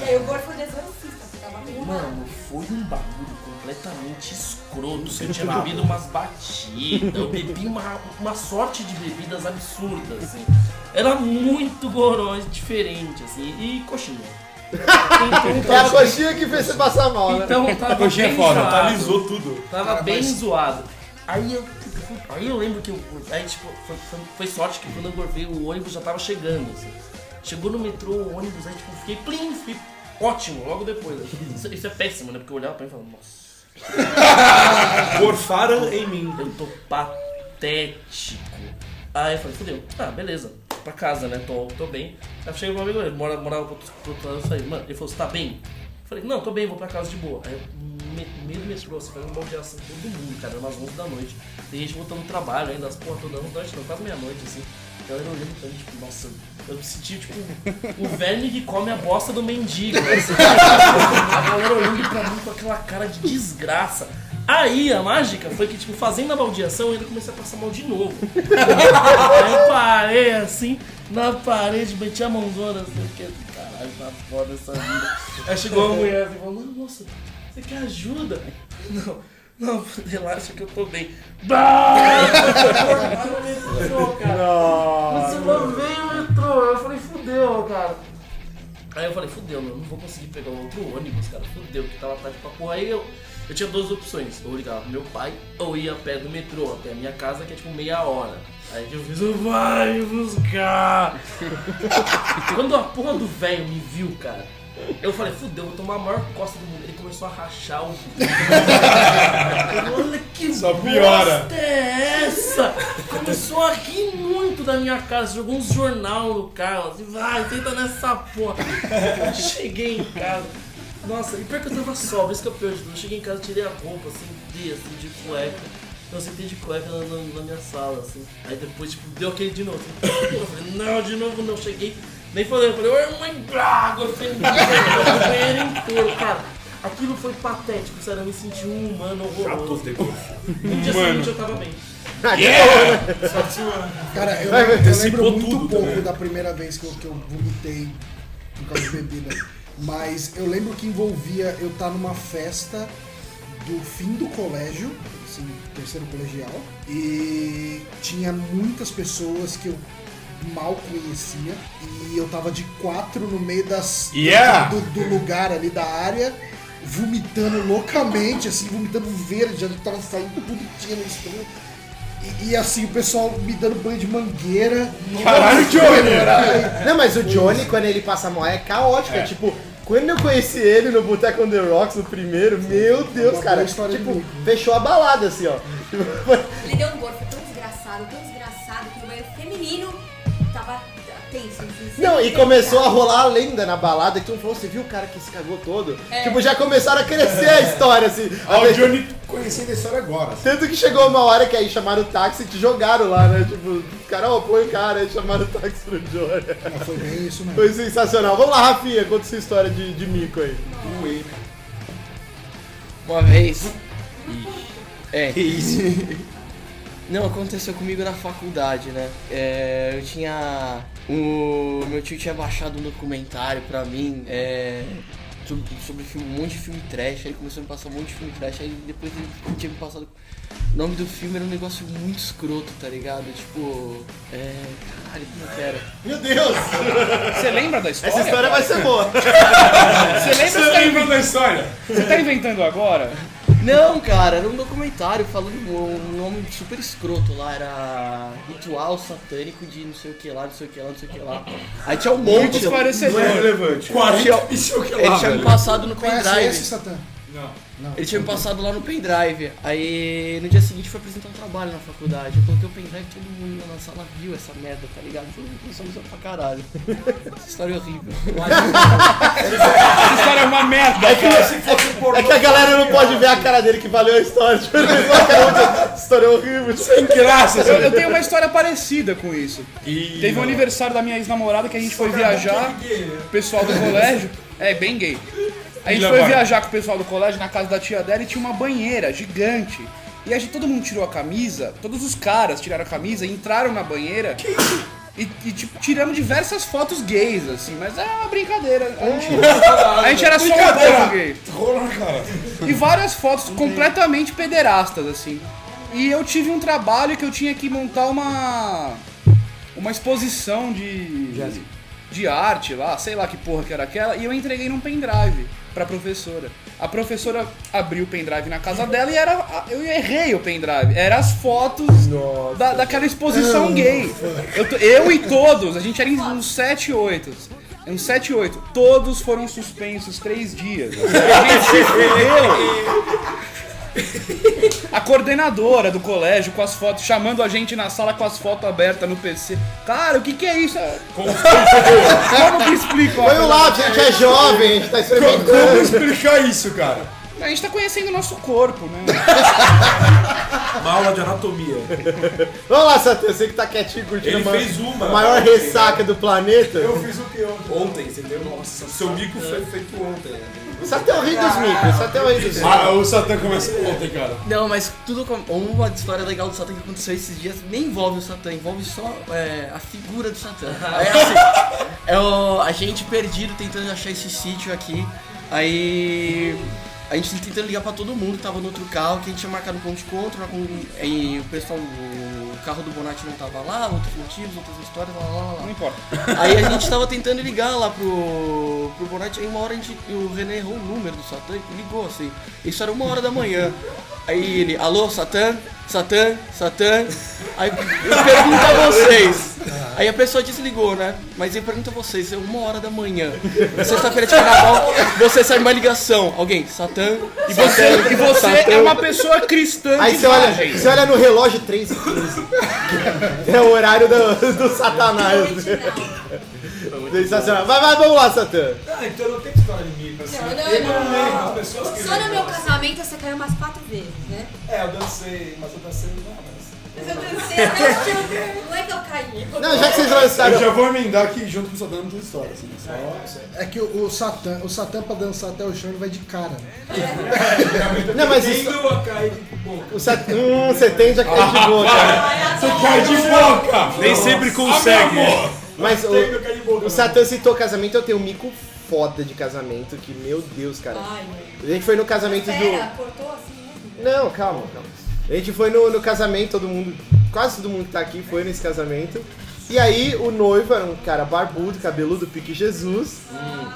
E aí o gorfo exorcista, ficava com Mano, foi um bagulho completamente escroto. Eu tinha bebido umas batidas, eu bebi uma, uma sorte de bebidas absurdas, assim. Era muito goró, diferente, assim, e coxinha. Então, É a coxinha que fez você passar mal, né? então tava Coxinha é bem foda, zoado. totalizou tudo. Tava bem zoado. Aí eu, aí eu lembro que aí, tipo, foi, foi- foi sorte que quando eu gorfei o ônibus já tava chegando. assim. Chegou no metrô, o ônibus, aí tipo, fiquei plim, fiquei ótimo logo depois. Isso, isso é péssimo, né? Porque eu olhava pra mim e falava, nossa, Gorfaram em mim. eu tô patético. Aí eu falei, fudeu. Ah, beleza. Pra casa, né? Tô, tô bem. Aí eu cheguei pro amigo, ele mora, morava pro outro lado, eu falei, mano, ele falou, você tá bem? Eu falei, não, tô bem, vou pra casa de boa. Aí eu, meio do metrô, assim, fazendo uma audiação com todo mundo, cara, umas 11 da noite. Tem gente voltando do trabalho ainda, as porra todas, não, não, quase meia-noite, assim. A galera olhando pra mim, tipo, nossa, eu me senti, tipo, o verme que come a bosta do mendigo? Assim, a galera olhando pra mim com aquela cara de desgraça. Aí a mágica foi que, tipo, fazendo a baldeação, eu ainda comecei a passar mal de novo. Aí eu parei assim, na parede, meti a mãozona assim, porque, caralho, tá foda essa vida. Aí chegou uma mulher assim, falou, moça, você quer ajuda? Não, não, relaxa que eu tô bem. Cara. Você não veio o metrô. Eu falei, fudeu, cara. Aí eu falei, fudeu, meu, não vou conseguir pegar o outro ônibus, cara. Fudeu, que tava tarde pra porra. Aí eu, eu tinha duas opções. Ou ligava pro meu pai, ou ia a pé do metrô até a minha casa, que é tipo meia hora. Aí eu fiz, vai me buscar. Quando a porra do velho me viu, cara, eu falei, fudeu, vou tomar a maior costa do mundo. Ele começou a rachar o. Olha que Só piora. bosta é essa? Começou a rir muito da minha casa, jogou uns jornal no carro, assim, vai, senta nessa porra. Eu cheguei em casa. Nossa, e pior que eu tava sóbrio, isso que é pior de tudo. Eu cheguei em casa, tirei a roupa, assim, dei, assim, de cueca. Eu sentei de cueca na, na- na minha sala, assim. Aí depois, tipo, deu aquele de novo. Assim. Eu falei, não, de novo não. Cheguei, nem falei, eu falei, oi mãe, braga, eu falei, o banheiro inteiro, cara. Aquilo foi patético, sério, eu me senti um humano horroroso. No dia seguinte eu tava bem. Cara, eu, Vai, vai, eu lembro antecipou muito tudo pouco também. da primeira vez que eu, que eu vomitei por causa de bebida. Mas eu lembro que envolvia eu estar numa festa do fim do colégio, assim, terceiro colegial, e tinha muitas pessoas que eu mal conhecia, e eu tava de quatro no meio das Yeah! do, do lugar ali da área, vomitando loucamente, assim, vomitando verde, já tava saindo tudo no estômago. E, e, assim, o pessoal me dando banho de mangueira. Caralho, Johnny! Não, mas o Johnny, quando ele passa mal, é caótico. É. tipo, quando eu conheci ele no Boteco on the Rocks, no primeiro, meu Deus, Uma cara. Tipo, fechou a balada, assim, ó. Ele deu um gorfo tão desgraçado, tão desgraçado, Não, e começou a rolar a lenda na balada, que todo mundo falou, você viu o cara que se cagou todo? É. Tipo, já começaram a crescer a história, assim. Ah, o Johnny conhecendo a história agora. Tanto que chegou uma hora que aí chamaram o táxi e te jogaram lá, né? Tipo, os caras, ó, põe o cara, aí chamaram o táxi pro Johnny. Mas foi bem isso mesmo. Foi sensacional. Vamos lá, Rafinha, conta sua história de, de mico aí. Uma vez. É. Não, aconteceu comigo na faculdade, né? É, eu tinha. O meu tio tinha baixado um documentário pra mim é, sobre, sobre filme, um monte de filme trash. Aí começou a me passar um monte de filme trash. Aí depois ele tinha me passado. O nome do filme era um negócio muito escroto, tá ligado? Tipo. É. Caralho, como que era? Meu Deus! Você lembra da história? Essa história vai ser boa. Você lembra? Você lembra da história? Você tá inventando agora? Não, cara, era um documentário falando um nome super escroto lá, era ritual satânico de não sei o que lá, não sei o que lá, não sei o que lá. Aí tinha um monte. Esclarecedor. Não é relevante. Tinha- Isso é o que Ele tinha me passado no Conhece pendrive. Satã? Ele tinha me passado lá no pendrive. Aí no dia seguinte foi apresentar um trabalho na faculdade. Eu coloquei o pendrive todo mundo na sala viu essa merda, tá ligado? Todo mundo começou a usar pra caralho. Essa história é horrível. Essa história é uma merda, cara. É que a galera não pode ver a cara dele que valeu a história. Tipo, ele falou que era outra história horrível. Sem graça, Eu, eu tenho uma história parecida com isso. Teve um aniversário da minha ex-namorada que a gente foi viajar, o pessoal do colégio. É, bem gay. A gente foi viajar com o pessoal do colégio na casa da tia dela e tinha uma banheira gigante. E a gente, todo mundo tirou a camisa, todos os caras tiraram a camisa e entraram na banheira. E, e, tipo, tiramos diversas fotos gays, assim, mas é uma brincadeira. A gente, a gente era só um povo gay. Rola cara. E várias fotos completamente pederastas, assim. E eu tive um trabalho que eu tinha que montar uma. Uma exposição de. De arte lá, sei lá que porra que era aquela, e eu entreguei num pendrive pra professora. A professora abriu o pendrive na casa dela e era. Eu errei o pendrive. Era as fotos da, daquela exposição gay. Eu, eu e todos, a gente era uns 7, 8. Uns 7, 8. Todos foram suspensos três dias. A gente se fudeu. A coordenadora do colégio com as fotos, chamando a gente na sala com as fotos abertas no PC. Cara, o que que é isso? Como, que explica? Foi o lápis, a gente é jovem, a gente tá Como experimentando. explicar isso, cara? A gente tá conhecendo o nosso corpo, né? Uma aula de anatomia. Vamos lá, Satã, você que tá quietinho curtindo Ele uma- fez uma. a maior ressaca do planeta. Eu fiz o que ontem? Ontem, entendeu? Nossa, seu mico foi feito ontem. né? Satã é o rei dos micros, Satã é o rei dos micros. Ah, o Satã começa ontem, cara. Não, mas tudo com... Uma história legal do Satã que aconteceu esses dias nem envolve o Satã, envolve só é, a figura do Satã. Aí assim, é o, a gente perdido tentando achar esse sítio aqui. Aí a gente tentando ligar pra todo mundo que tava no outro carro, que a gente tinha marcado um ponto de encontro, aí o pessoal, o carro do Bonatti não tava lá, outros motivos, outras histórias, lá, lá, lá. Não importa. Aí a gente tava tentando ligar lá pro, pro Bonatti, aí uma hora a gente, o René errou o número do Satã e ligou assim. Isso era uma hora da manhã. Aí ele, alô, Satã? Satã? Satã? Aí eu pergunto a vocês. Aí a pessoa desligou, né? Mas eu pergunto a vocês, é uma hora da manhã. Sexta-feira de carnaval, você sai uma ligação. Alguém, Satã? E você, e você é uma pessoa cristã Aí de você olha, imagem. você olha no relógio 3 e 15. É o horário do, do satanás. Sensacional. Vai, vai, vamos lá, Satã. Ah, então não tem história de mico assim. Não, não, Eu não. lembro, Só no meu casamento você caiu umas quatro vezes, né? É, eu dancei, mas eu dancei não, eu dancei até Não é que eu caí. Não, já que vocês Eu lançaram. já vou emendar aqui junto com o Satã tem história, assim. Só... É que o, o Satã, o Satã pra dançar até o chão ele vai de cara. Né? Não, mas isso. De boca. O sat... Hum, você tende a cair de boca. né? Você cai de boca! Nem sempre consegue. Mas Tendo a o, de boca. o Satã citou casamento, eu tenho um mico foda de casamento, que, meu Deus, cara. Ai, A gente foi no casamento Pera, do. cortou assim? Não, calma, calma. A gente foi no, no casamento, todo mundo, quase todo mundo que tá aqui foi nesse casamento. E aí o noivo era um cara barbudo, cabeludo, pique Jesus.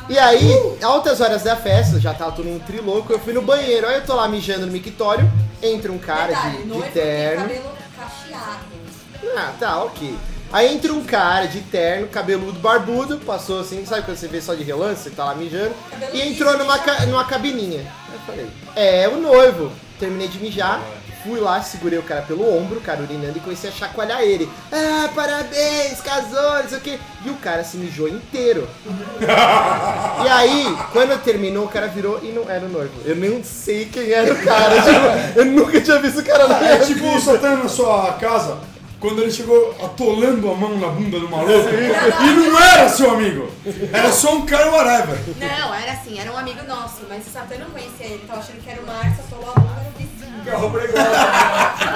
E aí, altas horas da festa, já tava todo mundo trilouco, eu fui no banheiro, aí eu tô lá mijando no mictório, entra um cara Detalhe, de, noivo de tem terno. cabelo cacheado. Ah, tá, ok. Aí entra um cara de terno, cabeludo, barbudo, passou assim, sabe quando você vê só de relance, você tá lá mijando, Cabelo e entrou numa, ca- numa cabininha. Eu falei, é o noivo. Terminei de mijar, fui lá, segurei o cara pelo ombro, o cara urinando, e comecei a chacoalhar ele. Ah, parabéns, casou, não sei o quê. E o cara se mijou inteiro. E aí, quando terminou, o cara virou e não era o noivo. Eu nem sei quem era o cara, tipo, eu nunca tinha visto o cara na minha É tipo o. Satã na sua casa, quando ele chegou atolando a mão na bunda do maluco, e não era seu amigo, era só um cara whatever. Não, era assim, era um amigo nosso, mas o Satã não conhecia ele, tava achando que era o Márcio, atolou a bunda Carro pregado.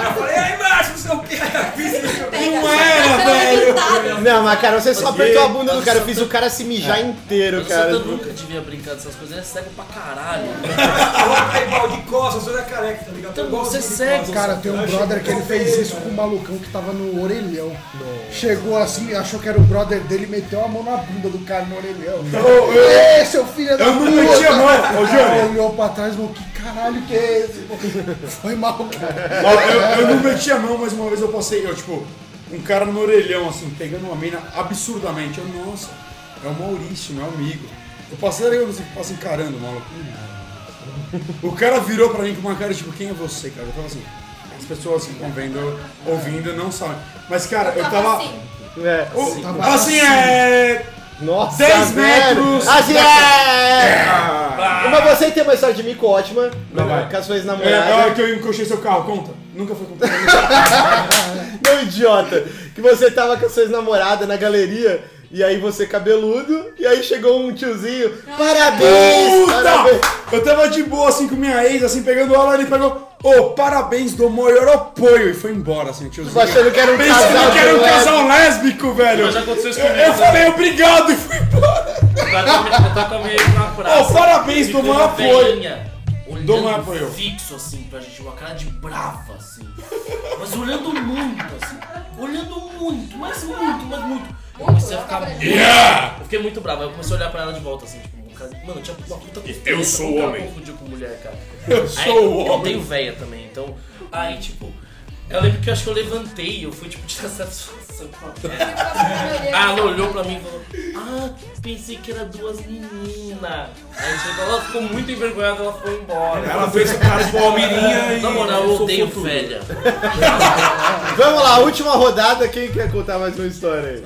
Eu falei, ai, macho, não sei o que. Não era, velho. Não, mas cara, você só apertou a bunda do cara, eu fiz o cara se mijar inteiro, Mas o cara. Satã nunca devia brincar dessas coisas, é cego pra caralho. Coloca aí pau de costas, você é careca, tá ligado? Então, Eu você de cego. Cara, tem um brother que ele fez isso com um malucão que tava no orelhão. Chegou assim, achou que era o brother dele e meteu a mão na bunda do cara no orelhão. Ê, seu filho da Eu não puta! meti a mão, ô, Johnny. Olhou pra trás e falou, que caralho, que é esse? Foi mal, cara. Eu, eu não meti a mão, mas uma vez eu passei, eu, tipo, um cara no orelhão, assim, pegando uma mina absurdamente. Eu, nossa, é o Maurício, meu amigo. Eu passei ali, eu assim, passo encarando o maluco. O cara virou pra mim com uma cara, tipo, quem é você, cara? Eu tava assim, as pessoas que estão vendo, ouvindo, não sabem. Mas, cara, eu tava... assim. É. o- assim, é... Nossa, 10 velho. metros. Assim, é! Mas você tem uma história de mico ótima, Não vai. com as suas é, é a hora que eu encoxei seu carro, conta? Nunca foi contado. Não, idiota. Que você tava com as suas namoradas na galeria, e aí você cabeludo, e aí chegou um tiozinho. Parabéns! Parabéns! Puta! Eu tava de boa assim com minha ex, assim, pegando ela, ele pegou, ô, parabéns, dou maior apoio. E foi embora, assim, tiozinho. Tipo, achando que era um Pensando casal que era um casal lésbico, velho. Mas já aconteceu isso Eu, comigo eu também. falei obrigado e fui embora. Eu tava, eu tava com a minha ex na praça. Ô, parabéns, e dou tem maior apoio. Olhando apoio. fixo assim pra gente, uma cara de brava assim. Mas olhando muito assim. Olhando muito, mas muito, mas muito. Eu comecei a ficar muito. Yeah! Eu fiquei muito bravo. Aí eu comecei a olhar pra ela de volta assim, tipo, um cara- Mano, tinha uma puta Eu sou o homem. confundiu com mulher, cara. Eu Aí, sou o Eu homem. tenho véia também, então. Aí, tipo. Eu lembro que eu acho que eu levantei, eu fui tipo tirar satisfação com a velha. Ah, ela olhou pra mim e falou: Ah, pensei que era duas meninas. Aí chegou, ela ficou muito envergonhada, ela foi embora. Ela fez o cara de Palmeirinha e. Na moral, eu odeio velha. Vamos lá, última rodada, quem quer contar mais uma história aí?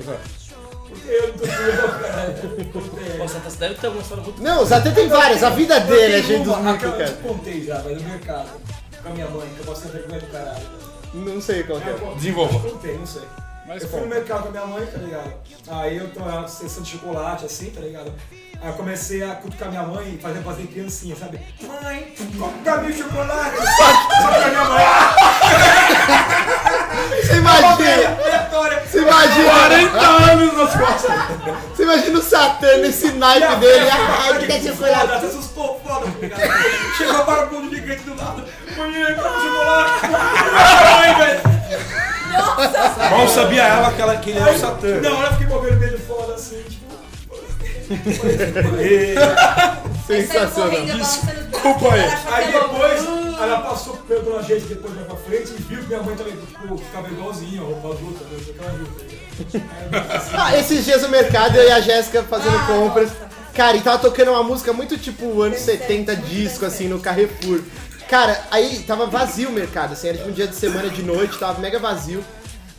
Eu não tô Nossa, você deve ter alguma história muito. Não, o Zatê tem várias, a vida dele é gente dos micos, que eu cara. te contei já, velho, no mercado. Com a minha mãe, que eu passei vergonha do caralho. Não sei qual que é. Eu Desenvolva. contei, não sei. Mas eu fui no mercado com a minha mãe, tá ligado? Aí eu tô na sessão de chocolate, assim, tá ligado? Aí eu comecei a cutucar minha mãe e fazer, fazer criancinha, sabe? Mãe, compra pra mim chocolate! Só que a minha mãe, Você imagina, você imagina, 40 anos nas costas. você imagina o Satã nesse naipe dele. Ai, que Foda, chocolate. se assustou, foda, tá? Chegou a vagabundo gigante do lado. Mãe, compra chocolate! Mãe, velho! Mal sabia ela que, ela, que ele era o Satã. Não, eu fiquei movendo meio foda assim, tipo. Sensacional. Desculpa aí. Aí depois, ela passou pelo pela gente depois vai pra frente e viu que minha mãe também, tipo, ficava igualzinha, roupa que ela viu, tá? Ah, esses dias no mercado, eu e a Jéssica fazendo Ah, compras. nossa. Cara, e tava tocando uma música muito tipo anos 70 disco, assim, no Carrefour. Cara, aí tava vazio o mercado, assim, era tipo um dia de semana de noite, tava mega vazio.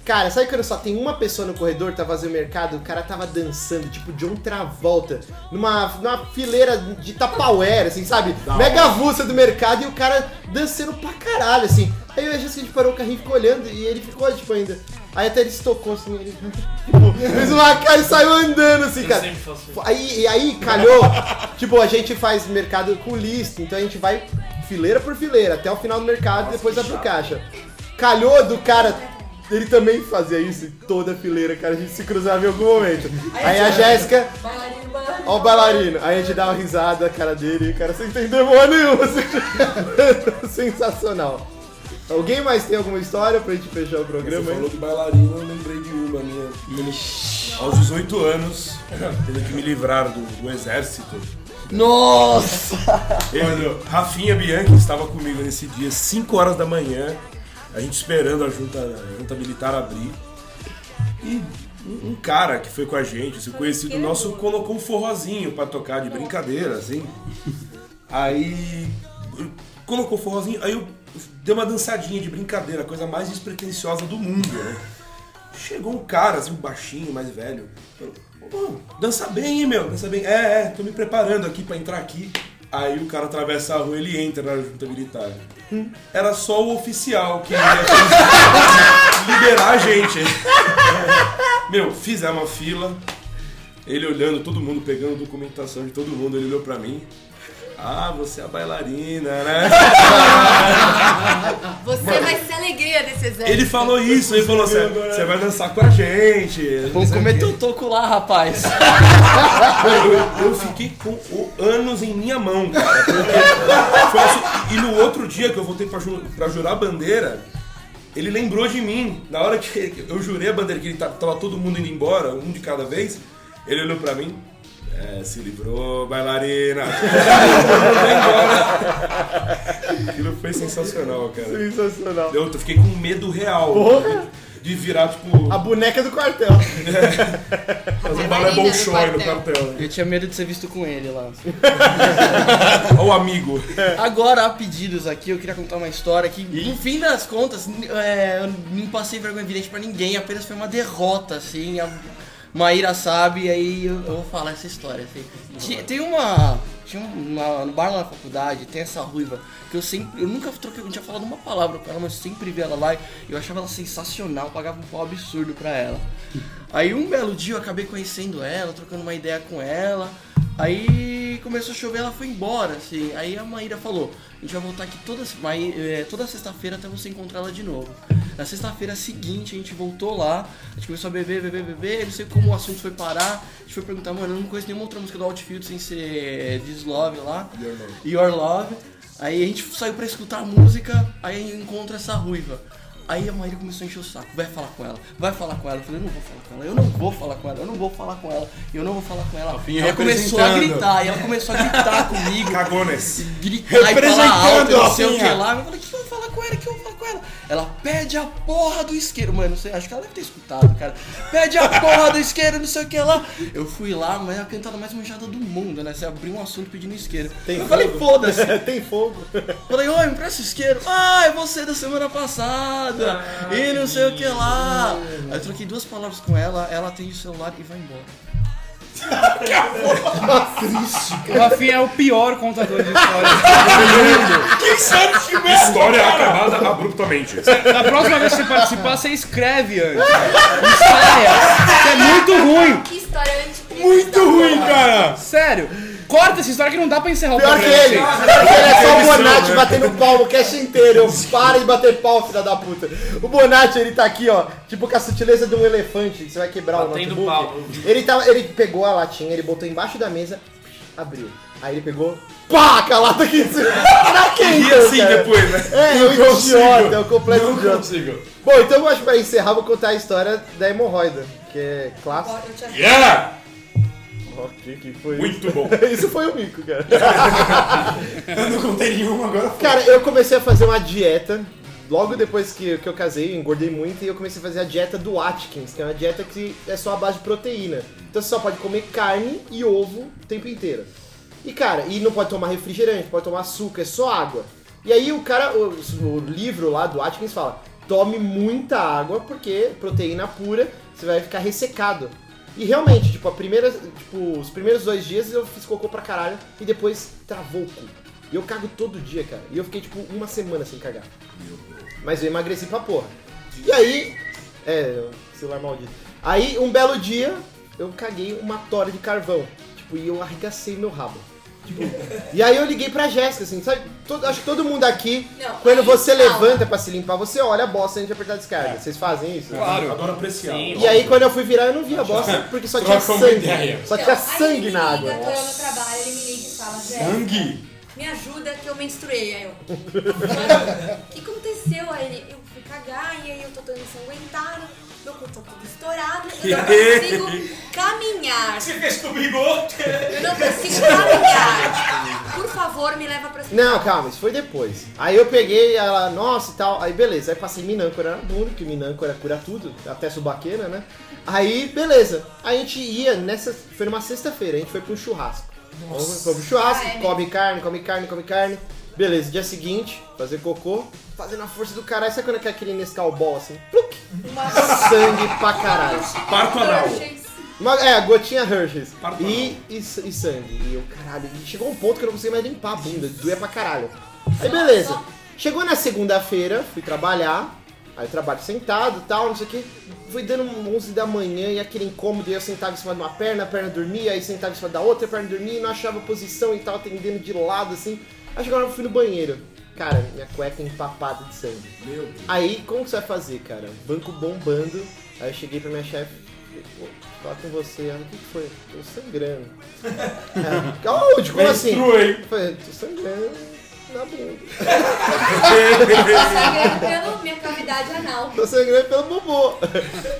Cara, sabe quando só tem uma pessoa no corredor, tá vazio o mercado? O cara tava dançando, tipo John Travolta, numa, numa fileira de Tupperware, assim, sabe? Mega avulsa do mercado e o cara dançando pra caralho, assim. Aí eu e a gente parou o carrinho e ficou olhando e ele ficou, tipo, ainda. Aí até ele se tocou, assim, ele tipo, fez uma cara e saiu andando, assim, Eu cara. Aí, e aí calhou, tipo, a gente faz mercado com lista, então a gente vai fileira por fileira, até o final do mercado e depois vai pro caixa. Calhou do cara, ele também fazia isso em toda fileira, cara, a gente se cruzava em algum momento. Aí a Jéssica, Bailarino, bailarino. ó o bailarino, aí a gente dá uma risada na cara dele e o cara sem entender porra nenhuma. Sensacional. Alguém mais tem alguma história pra gente fechar o Você programa falou aí? de bailarina, eu lembrei de uma minha. Aos 18 anos, tendo que me livrar do, do exército. Nossa! Ele, Rafinha Bianchi estava comigo nesse dia, 5 horas da manhã, a gente esperando a junta, a junta militar abrir. E um, cara que foi com a gente, esse conhecido nosso, colocou um forrozinho pra tocar de brincadeira, assim. Aí colocou o forrozinho, aí eu dei uma dançadinha de brincadeira, a coisa mais despretensiosa do mundo, né? Chegou um cara, assim, um baixinho, mais velho. Falou, Pô, dança bem, hein, meu? Dança bem. É, é, tô me preparando aqui pra entrar aqui. Aí o cara atravessa a rua ele entra na junta militar. Era só o oficial que ia liberar a gente. Meu, fizemos uma fila. Ele olhando, todo mundo pegando documentação de todo mundo, ele olhou pra mim. Ah, você é a bailarina, né? Você vai ser a alegria desse exército. Ele falou isso, ele falou assim: você vai dançar com a gente. Vamos comer teu toco lá, rapaz. Eu, eu fiquei com o anos em minha mão, cara. assim, e no outro dia que eu voltei pra, pra jurar a bandeira, ele lembrou de mim. Na hora que eu jurei a bandeira, que ele tava todo mundo indo embora, um de cada vez, ele olhou pra mim. É, se livrou, bailarina. Aquilo foi sensacional, cara. Sensacional. Eu fiquei com medo real Porra. de virar, tipo, A boneca do quartel. fazer A balé bolshoi no quartel. quartel. Eu tinha medo de ser visto com ele lá. Ó o amigo. Agora, a pedidos aqui, eu queria contar uma história que, no fim das contas, é, eu não passei vergonha evidente pra ninguém, apenas foi uma derrota, assim. A Maíra sabe, aí eu, eu vou falar essa história. Assim. Tem uma. Tinha uma, no bar lá na faculdade, tem essa ruiva, que eu sempre. Eu nunca troquei, não tinha falado uma palavra com ela, mas eu sempre vi ela lá e eu achava ela sensacional, pagava um pau absurdo pra ela. Aí um belo dia eu acabei conhecendo ela, trocando uma ideia com ela. Aí começou a chover, ela foi embora, assim. Aí a Maíra falou: a gente vai voltar aqui toda, eh, toda sexta-feira até você encontrar ela de novo. Na sexta-feira seguinte a gente voltou lá, a gente começou a beber, beber, beber. Não sei como o assunto foi parar. A gente foi perguntar, mano, eu não conheço nenhuma outra música do Outfield sem ser This Love lá. Your Love. Aí a gente saiu pra escutar a música, aí encontra essa ruiva. Aí a Maíra começou a encher o saco, vai falar com ela, vai falar com ela. Eu falei, eu não vou falar com ela, eu não vou falar com ela, eu não vou falar com ela, eu não vou falar com ela. Aí ela começou a gritar, e ela começou a gritar comigo, Cagones. gritar e falar alto, não sei o que lá. Eu falei, que eu vou falar com ela, que eu vou falar com ela? Ela pede a porra do isqueiro, mano, não sei, acho que ela deve ter escutado, cara. Pede a porra do isqueiro, não sei o que lá. Eu fui lá, mas é a cantada mais manjada do mundo, né? Você abriu um assunto pedindo isqueiro. Tem eu falei, fogo? foda-se. Tem fogo. Falei, oi, me presta isqueiro. Ah, é você da semana passada. E não sei o que lá. Aí eu troquei duas palavras com ela, ela atende o celular e vai embora. O Rafinha é o pior contador de histórias. Quem sabe que História acabada abruptamente. Na próxima vez que você participar, você escreve antes. História. Que é muito ruim. Que história. Muito ruim, cara! Sério. Corta essa história que não dá pra encerrar o Pior que programa. ele. Pior que ele é só o Demissão, Bonatti né? batendo palmo o cast inteiro. Eu, Para de bater pau, filha da puta. O Bonatti, ele tá aqui, ó. Tipo com a sutileza de um elefante. que Você vai quebrar Batendo o notebook. pau. Ele, tava, ele pegou a latinha, ele botou embaixo da mesa, abriu. Aí ele pegou, pá, com a lata aqui em cima. Pra quê, E então, assim cara? depois, né? É, é um idiota, é um completo Não idiota. consigo. Bom, então eu acho que pra encerrar, vou contar a história da hemorroida, que é clássica. Eu tinha Yeah! Ó, que foi Muito bom. Isso foi o mico, cara. Eu não contei nenhuma agora. foi. Cara, eu comecei a fazer uma dieta. Logo depois que, que eu casei, eu engordei muito e eu comecei a fazer a dieta do Atkins, que é uma dieta que é só a base de proteína. Então você só pode comer carne e ovo o tempo inteiro. E cara, e não pode tomar refrigerante, pode tomar açúcar, é só água. E aí o cara, o, o livro lá do Atkins fala: tome muita água porque proteína pura, você vai ficar ressecado. E realmente, tipo, a primeira, tipo, os primeiros dois dias eu fiz cocô pra caralho e depois travou o cu. E eu cago todo dia, cara. E eu fiquei, tipo, uma semana sem cagar. Mas eu emagreci pra porra. E aí. É, celular maldito. Aí, um belo dia, eu caguei uma tora de carvão. Tipo, e eu arregacei meu rabo. Tipo, e aí eu liguei pra Jéssica, assim, sabe? Todo- acho que todo mundo aqui, Não, quando aí você calma. levanta pra se limpar, você olha a bosta antes de apertar a descarga. Vocês fazem isso? Claro. Adoro apreciar. Sim. E aí quando eu fui virar, eu não vi a bosta, porque só tinha sangue. ideia. Só tinha aí sangue na liga, água. Tô eu no trabalho, ele me liga e fala, Jéssica, Sangue? me ajuda que eu menstruei. Aí eu, o que aconteceu? Aí ele, eu fui cagar e aí eu tô todo ensanguentado, meu cu tá todo estourado, eu não consigo caminhar. Você fez comigo? Eu não consigo caminhar. Por favor, me leva pra hospital. Não, calma, isso foi depois. Aí eu peguei ela, nossa e tal, aí beleza, aí passei minâncora na bunda, que minâncora cura tudo, até subaqueira, né? Aí, beleza. Aí a gente ia nessa. Foi numa sexta-feira, a gente foi pra um churrasco. Vamos Foi pro churrasco, Ah, é come carne, come carne, come carne. Beleza, dia seguinte, fazer cocô, fazendo a força do caralho. Sabe quando é que é aquele Nescau Ball assim? Pluc! Sangue pra caralho. Parto anal. Uma- é, a gotinha Hershey's. Parto E, e, s- e sangue. E eu, caralho, e chegou um ponto que eu não conseguia mais limpar a bunda, doía pra caralho. Aí beleza. Chegou na segunda-feira, fui trabalhar. Aí eu trabalho sentado e tal, não sei o que. Fui dando 11 da manhã e aquele incômodo, e eu sentava em cima de uma perna, a perna dormia, aí sentava em cima da outra, a perna dormia e não achava posição e tava atendendo de lado assim. Aí chegou eu fui no banheiro. Cara, minha cueca empapada de sangue. Meu Deus. Aí, como que você vai fazer, cara? Banco bombando. Aí eu cheguei pra minha chefe. falei, Pô, falar com você. Ela, o que foi? Tô sangrando. Ela, Onde? Como assim? Eu falei, tô sangrando na bunda. Sangrando pela minha cavidade anal. Tô sangrando pelo bobô.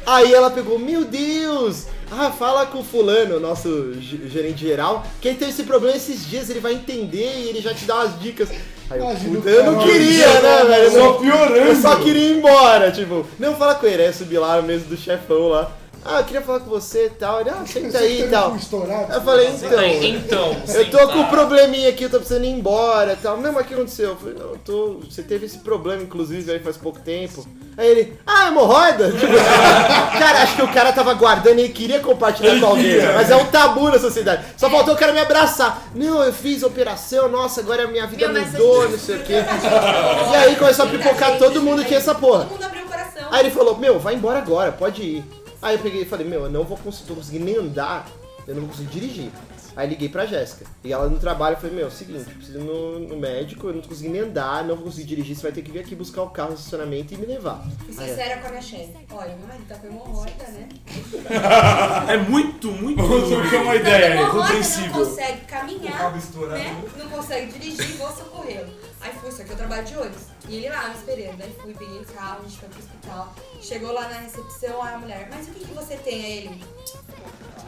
Aí ela pegou, meu Deus! Ah, fala com o fulano, nosso ge- gerente geral, que ele teve esse problema esses dias, ele vai entender e ele já te dá umas dicas. Aí eu, Imagina o puta, eu não queria, né, velho? Eu Só piorando. Eu só queria ir embora, tipo, não fala com ele, aí eu subi lá no mesmo do chefão lá. Ah, eu queria falar com você e tal. Ele, ah, senta aí e tal. Estourado. Eu falei, Então, então. então Eu tô com um probleminha aqui, eu tô precisando ir embora e tal. Não, mas o que aconteceu? Eu falei, não, eu tô. Você teve esse problema, inclusive, aí faz pouco tempo. Aí ele, ah, hemorroida? Tipo, cara, acho que o cara tava guardando e ele queria compartilhar com alguém. Mas é um tabu na sociedade. Só faltou o cara me abraçar. Não, eu fiz operação, nossa, agora a minha vida Meu, mudou, não sei o quê. E aí começou a pipocar, todo mundo tinha essa porra. Todo mundo abriu o coração. Aí ele falou, meu, vai embora agora, pode ir. Aí eu peguei e falei, meu, eu não vou conseguir, tô conseguindo nem andar, eu não vou conseguir dirigir. Aí liguei pra Jéssica. E ela no trabalho, eu falei, meu, é o seguinte, eu preciso ir no, no médico, eu não tô conseguindo nem andar, não vou conseguir dirigir, você vai ter que vir aqui buscar o carro no estacionamento e me levar. Fui Aí, sincera com a minha chefe. Olha, meu marido tá com hemorroida, né? É muito, muito. Vamos trocar uma ideia, é hemorroida, não compreensível. consegue caminhar, né? Não consegue dirigir, vou socorrê-lo. Aí fui, só que eu trabalho de ônibus. E ele lá me esperando. Aí fui, peguei o carro, a gente foi pro hospital. Chegou lá na recepção, aí a mulher, mas o que, que você tem? Aí ele,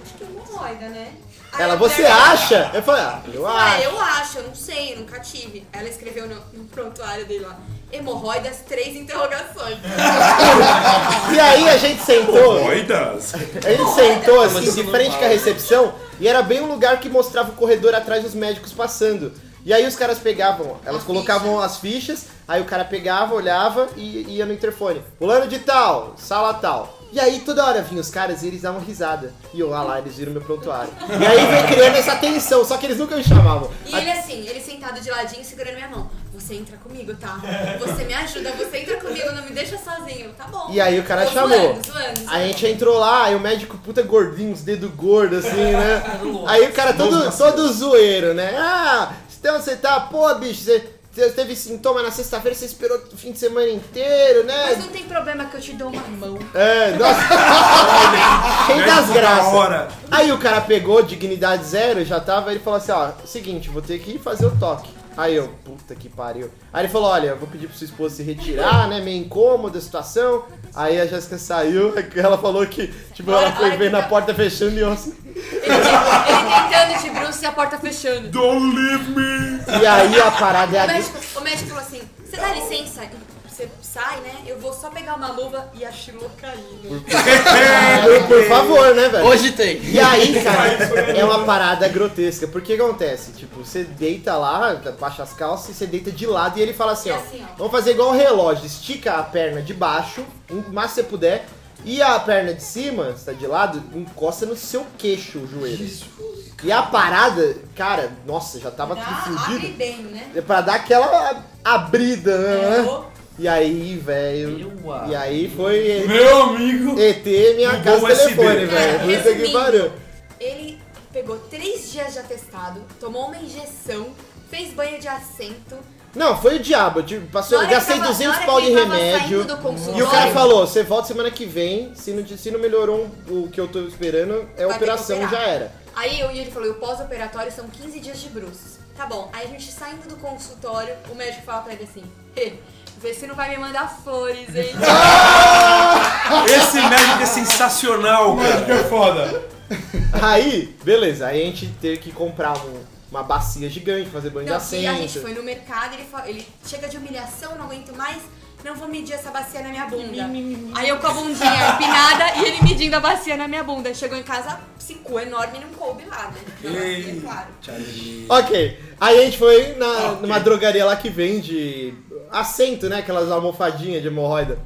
acho que é hemorroida, né? Aí ela, mulher você falou, acha? Eu falei, ah, eu acho. eu acho, eu não sei, eu nunca tive. Ela escreveu no, no prontuário dele lá, hemorroidas, três interrogações. E aí a gente sentou, Moidas? a gente sentou assim, de frente com a recepção, e era bem um lugar que mostrava o corredor atrás dos médicos passando. E aí os caras pegavam, elas A colocavam as fichas, aí o cara pegava, olhava e ia no interfone. Fulano de tal, sala tal. E aí toda hora vinham os caras e eles davam risada. E eu, ah lá, eles viram meu prontuário. E aí veio criando essa tensão, só que eles nunca me chamavam. E ele assim, ele sentado de ladinho, segurando minha mão. Você entra comigo, tá? Você me ajuda, você entra comigo, não me deixa sozinho. Tá bom. E aí o cara Tô chamou. Zoando, zoando, A gente entrou lá, aí o médico puta gordinho, os dedos gordos assim, né? Aí o cara todo, todo zoeiro, né? Ah, então você tá, pô, bicho, você, você teve sintoma na sexta-feira, você esperou o fim de semana inteiro, né? Mas não tem problema que eu te dou uma mão. É, nossa. Cheio das Da graças. Aí o cara pegou, dignidade zero, já tava, ele falou assim, ó, seguinte, vou ter que ir fazer o toque. Aí eu, puta que pariu. Aí ele falou, olha, eu vou pedir pra sua esposa se retirar, né, meio incômoda a situação. Aí a Jéssica saiu, ela falou que, tipo, ela foi ver na tá- porta fechando e eu assim... Ele, ele bruxo e a porta fechando. Don't leave me! E aí a parada é O a... médico, o médico falou assim: você dá licença, você sai, né? Eu vou só pegar uma luva e a chilô caindo. Por, por favor, né, velho? Hoje tem. E aí, cara, é uma parada grotesca. Porque o que acontece? Tipo, você deita lá, baixa as calças e você deita de lado e ele fala assim, E ó, assim, ó. vamos fazer igual o relógio, estica a perna de baixo, o máximo que você puder, e a perna de cima, você tá de lado, encosta no seu queixo o joelho. E a parada, cara, nossa, já tava tudo Dá, abre fudido. bem, né? É pra dar aquela abrida, né? Ô, E aí, velho. E aí foi Meu amigo. ET minha casa telefone, velho. Puta que pariu. Ele pegou três dias de atestado, tomou uma injeção, fez banho de assento. Não, foi o diabo. Eu Na eu gastei que tava- 200 na hora pau de remédio. E o cara falou: você volta semana que vem. Se não, se não melhorou o que eu tô esperando, é Vai operação, já era. Aí eu, e ele falou, o pós-operatório são 15 dias de bruços. Tá bom, aí a gente saindo do consultório, o médico fala pra ele assim, "Ê, vê se não vai me mandar flores, hein? Esse médico é sensacional, cara. Que é foda. Aí, beleza. Aí a gente teve que comprar um- uma bacia gigante, fazer banho Não, de e a gente assento. foi no mercado, ele, ele chega de humilhação, não aguento mais, não vou medir essa bacia na minha bunda. Aí eu com a bundinha empinada e ele medindo a bacia na minha bunda. Chegou em casa, ficou enorme e não coube lá, né? Na bacia, é claro. Ok. Aí a gente foi na, numa drogaria lá que vende assento, né? Aquelas almofadinhas de hemorroida.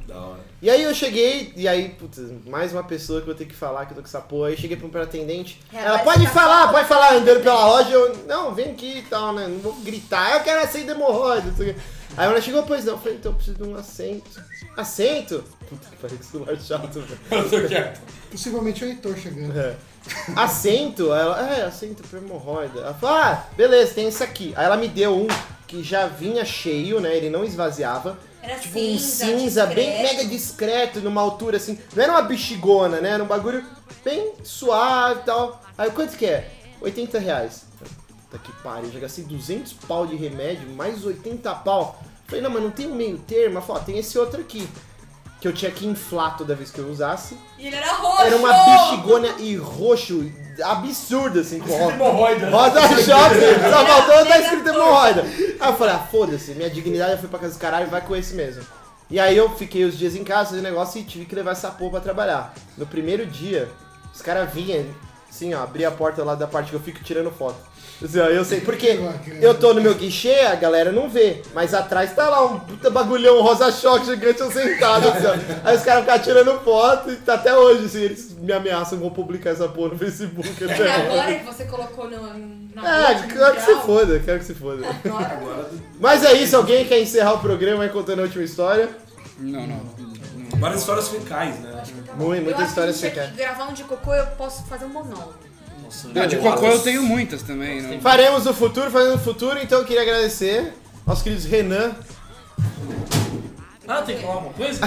E aí eu cheguei, e aí, putz, mais uma pessoa que eu vou ter que falar que eu tô com essa porra. Aí eu cheguei pra um atendente. É, ela vai pode falar, pode falar andando pela loja. Eu, não, vem aqui e tal, né? Não vou gritar, eu quero assento hemorroida. não sei o quê. Aí ela chegou, pois não. Eu falei, então eu preciso de um assento. Assento? Puta que pariu, que celular chato, velho. Eu tô quieto. Possivelmente o Heitor chegando. É. Assento? Ela, é, assento pra hemorroida. Ela falou, ah, beleza, tem esse aqui. Aí ela me deu um que já vinha cheio, né? Ele não esvaziava. Era Tipo um cinza, cinza bem discreto. mega discreto, numa altura assim. Não era uma bexigona, né? Era um bagulho bem suave e tal. Aí quanto que é? 80 reais. Puta que pariu, já gastei 200 pau de remédio, mais 80 pau. Falei, não, mas não tem um meio termo. Ela falou, tem esse outro aqui. que eu tinha que inflar toda vez que eu usasse. E ele era roxo! Era uma bexigona e roxo, absurdo, assim, com ro- Hemorroida. rosa choque, só faltou tá escrito hemorroida. Aí eu falei, ah, foda-se, minha dignidade já foi pra casa dos caralho, vai com esse mesmo. E aí eu fiquei os dias em casa fazendo negócio e tive que levar essa porra pra trabalhar. No primeiro dia, os caras vinham, assim, ó, abrir a porta lá da parte que eu fico tirando foto. Assim, ó, eu sei, porque eu tô no meu guichê, a galera não vê, mas atrás tá lá um puta bagulhão rosa choque gigante eu sentado, assim, ó. Aí os caras ficam tirando foto e tá até hoje, assim, eles me ameaçam, vão publicar essa porra no Facebook E até agora que você colocou no, na É, quero que se foda, quero que se foda. Agora. Mas é isso, alguém quer encerrar o programa aí contando a última história? Não, não. Várias histórias fecais, né? Muito, Eu muitas histórias gravar um de cocô, eu posso fazer um monólogo. Nossa, Não, de cocô eu tenho muitas também. Não. Faremos no futuro, fazendo no futuro, então eu queria agradecer aos queridos Renan. Ah, tem que falar alguma coisa?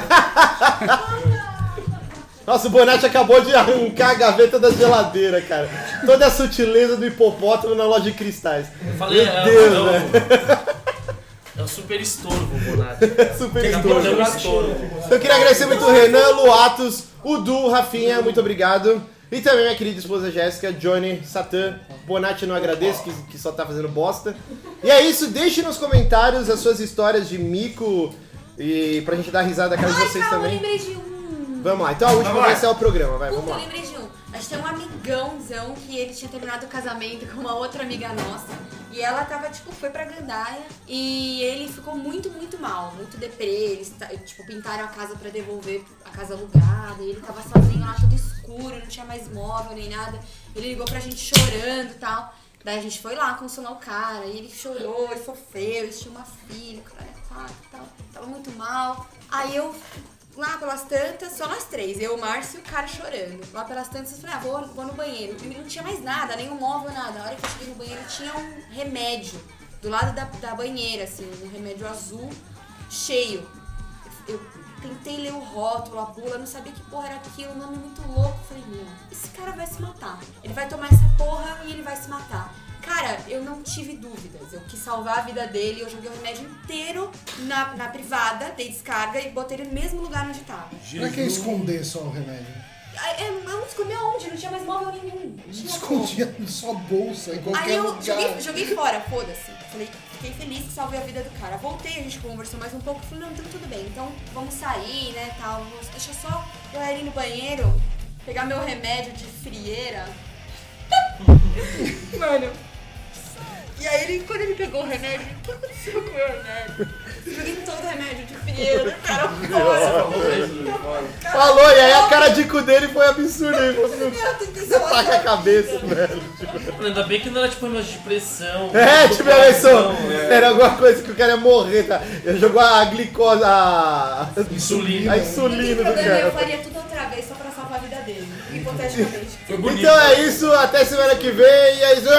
Nossa, o Bonatti acabou de arrancar a gaveta da geladeira, cara. Toda a sutileza do hipopótamo na loja de cristais. Eu falei, Meu é, Deus, é, velho. o- é o super estorvo, Bonatti. Super estorvo. um estorvo. Eu queria agradecer muito o Renan, Luatos, o Du, Rafinha, muito obrigado. E também minha querida esposa Jéssica, Johnny, Satã, Bonatti não agradeço, que, que só tá fazendo bosta. E é isso, deixe nos comentários as suas histórias de mico e pra gente dar risada da cara de vocês calma, eu também. lembrei de um. Vamos lá, então a última vai ser o programa, vai, Puta, vamos eu lá. lembrei de um. A gente tem um amigãozão que ele tinha terminado o casamento com uma outra amiga nossa. E ela tava, tipo, foi pra Gandaia e ele ficou muito, muito mal, muito deprê. Eles, tipo, pintaram a casa pra devolver a casa alugada. E ele tava sozinho lá, tudo escuro, não tinha mais móvel nem nada. Ele ligou pra gente chorando e tal. Daí a gente foi lá consolar o cara. E ele chorou, ele sofreu, eles tinham uma filha, o cara e tal. Tava muito mal. Aí eu Lá pelas tantas, só nós três, eu, o Márcio e o cara chorando. Lá pelas tantas, eu falei, ah, vou, vou no banheiro. E não tinha mais nada, nenhum móvel, nada. A hora que eu cheguei no banheiro, tinha um remédio do lado da, da banheira, assim, um remédio azul, cheio. Eu tentei ler o rótulo, a bula, não sabia que porra era aquilo, um nome muito louco. Eu Falei, meu, esse cara vai se matar. Ele vai tomar essa porra e ele vai se matar. Cara, eu não tive dúvidas. Eu quis salvar a vida dele. Eu joguei o remédio inteiro na, na privada, dei descarga e botei ele no mesmo lugar onde tava. Pra que esconder só o remédio? Eu, não escondi aonde, não tinha mais móvel nenhum. Tinha Escondia na sua bolsa, em qualquer Aí eu lugar. joguei, joguei fora, foda-se. Falei, fiquei feliz que salvei a vida do cara. Voltei, a gente conversou mais um pouco. Falei, não, então tudo bem. Então vamos sair, né, tal. Vamos- Deixa só eu ir no banheiro, pegar meu remédio de frieira. Mano. E aí ele, quando ele pegou o remédio, o que aconteceu com o meu remédio? Joguei todo o remédio de frieira, cara, fora. Falou, e aí a cara de cu dele foi absurda. Ele falou assim, taca a cabeça, velho. Ainda bem que não era tipo remédio de pressão. É, tipo, Não, é. era alguma coisa que o cara ia morrer, tá? Ele jogou a glicose, a... Insulina. A insulina do problema, eu cara. faria tudo outra vez Foi bonito. Então é isso, até semana que vem, e é isso.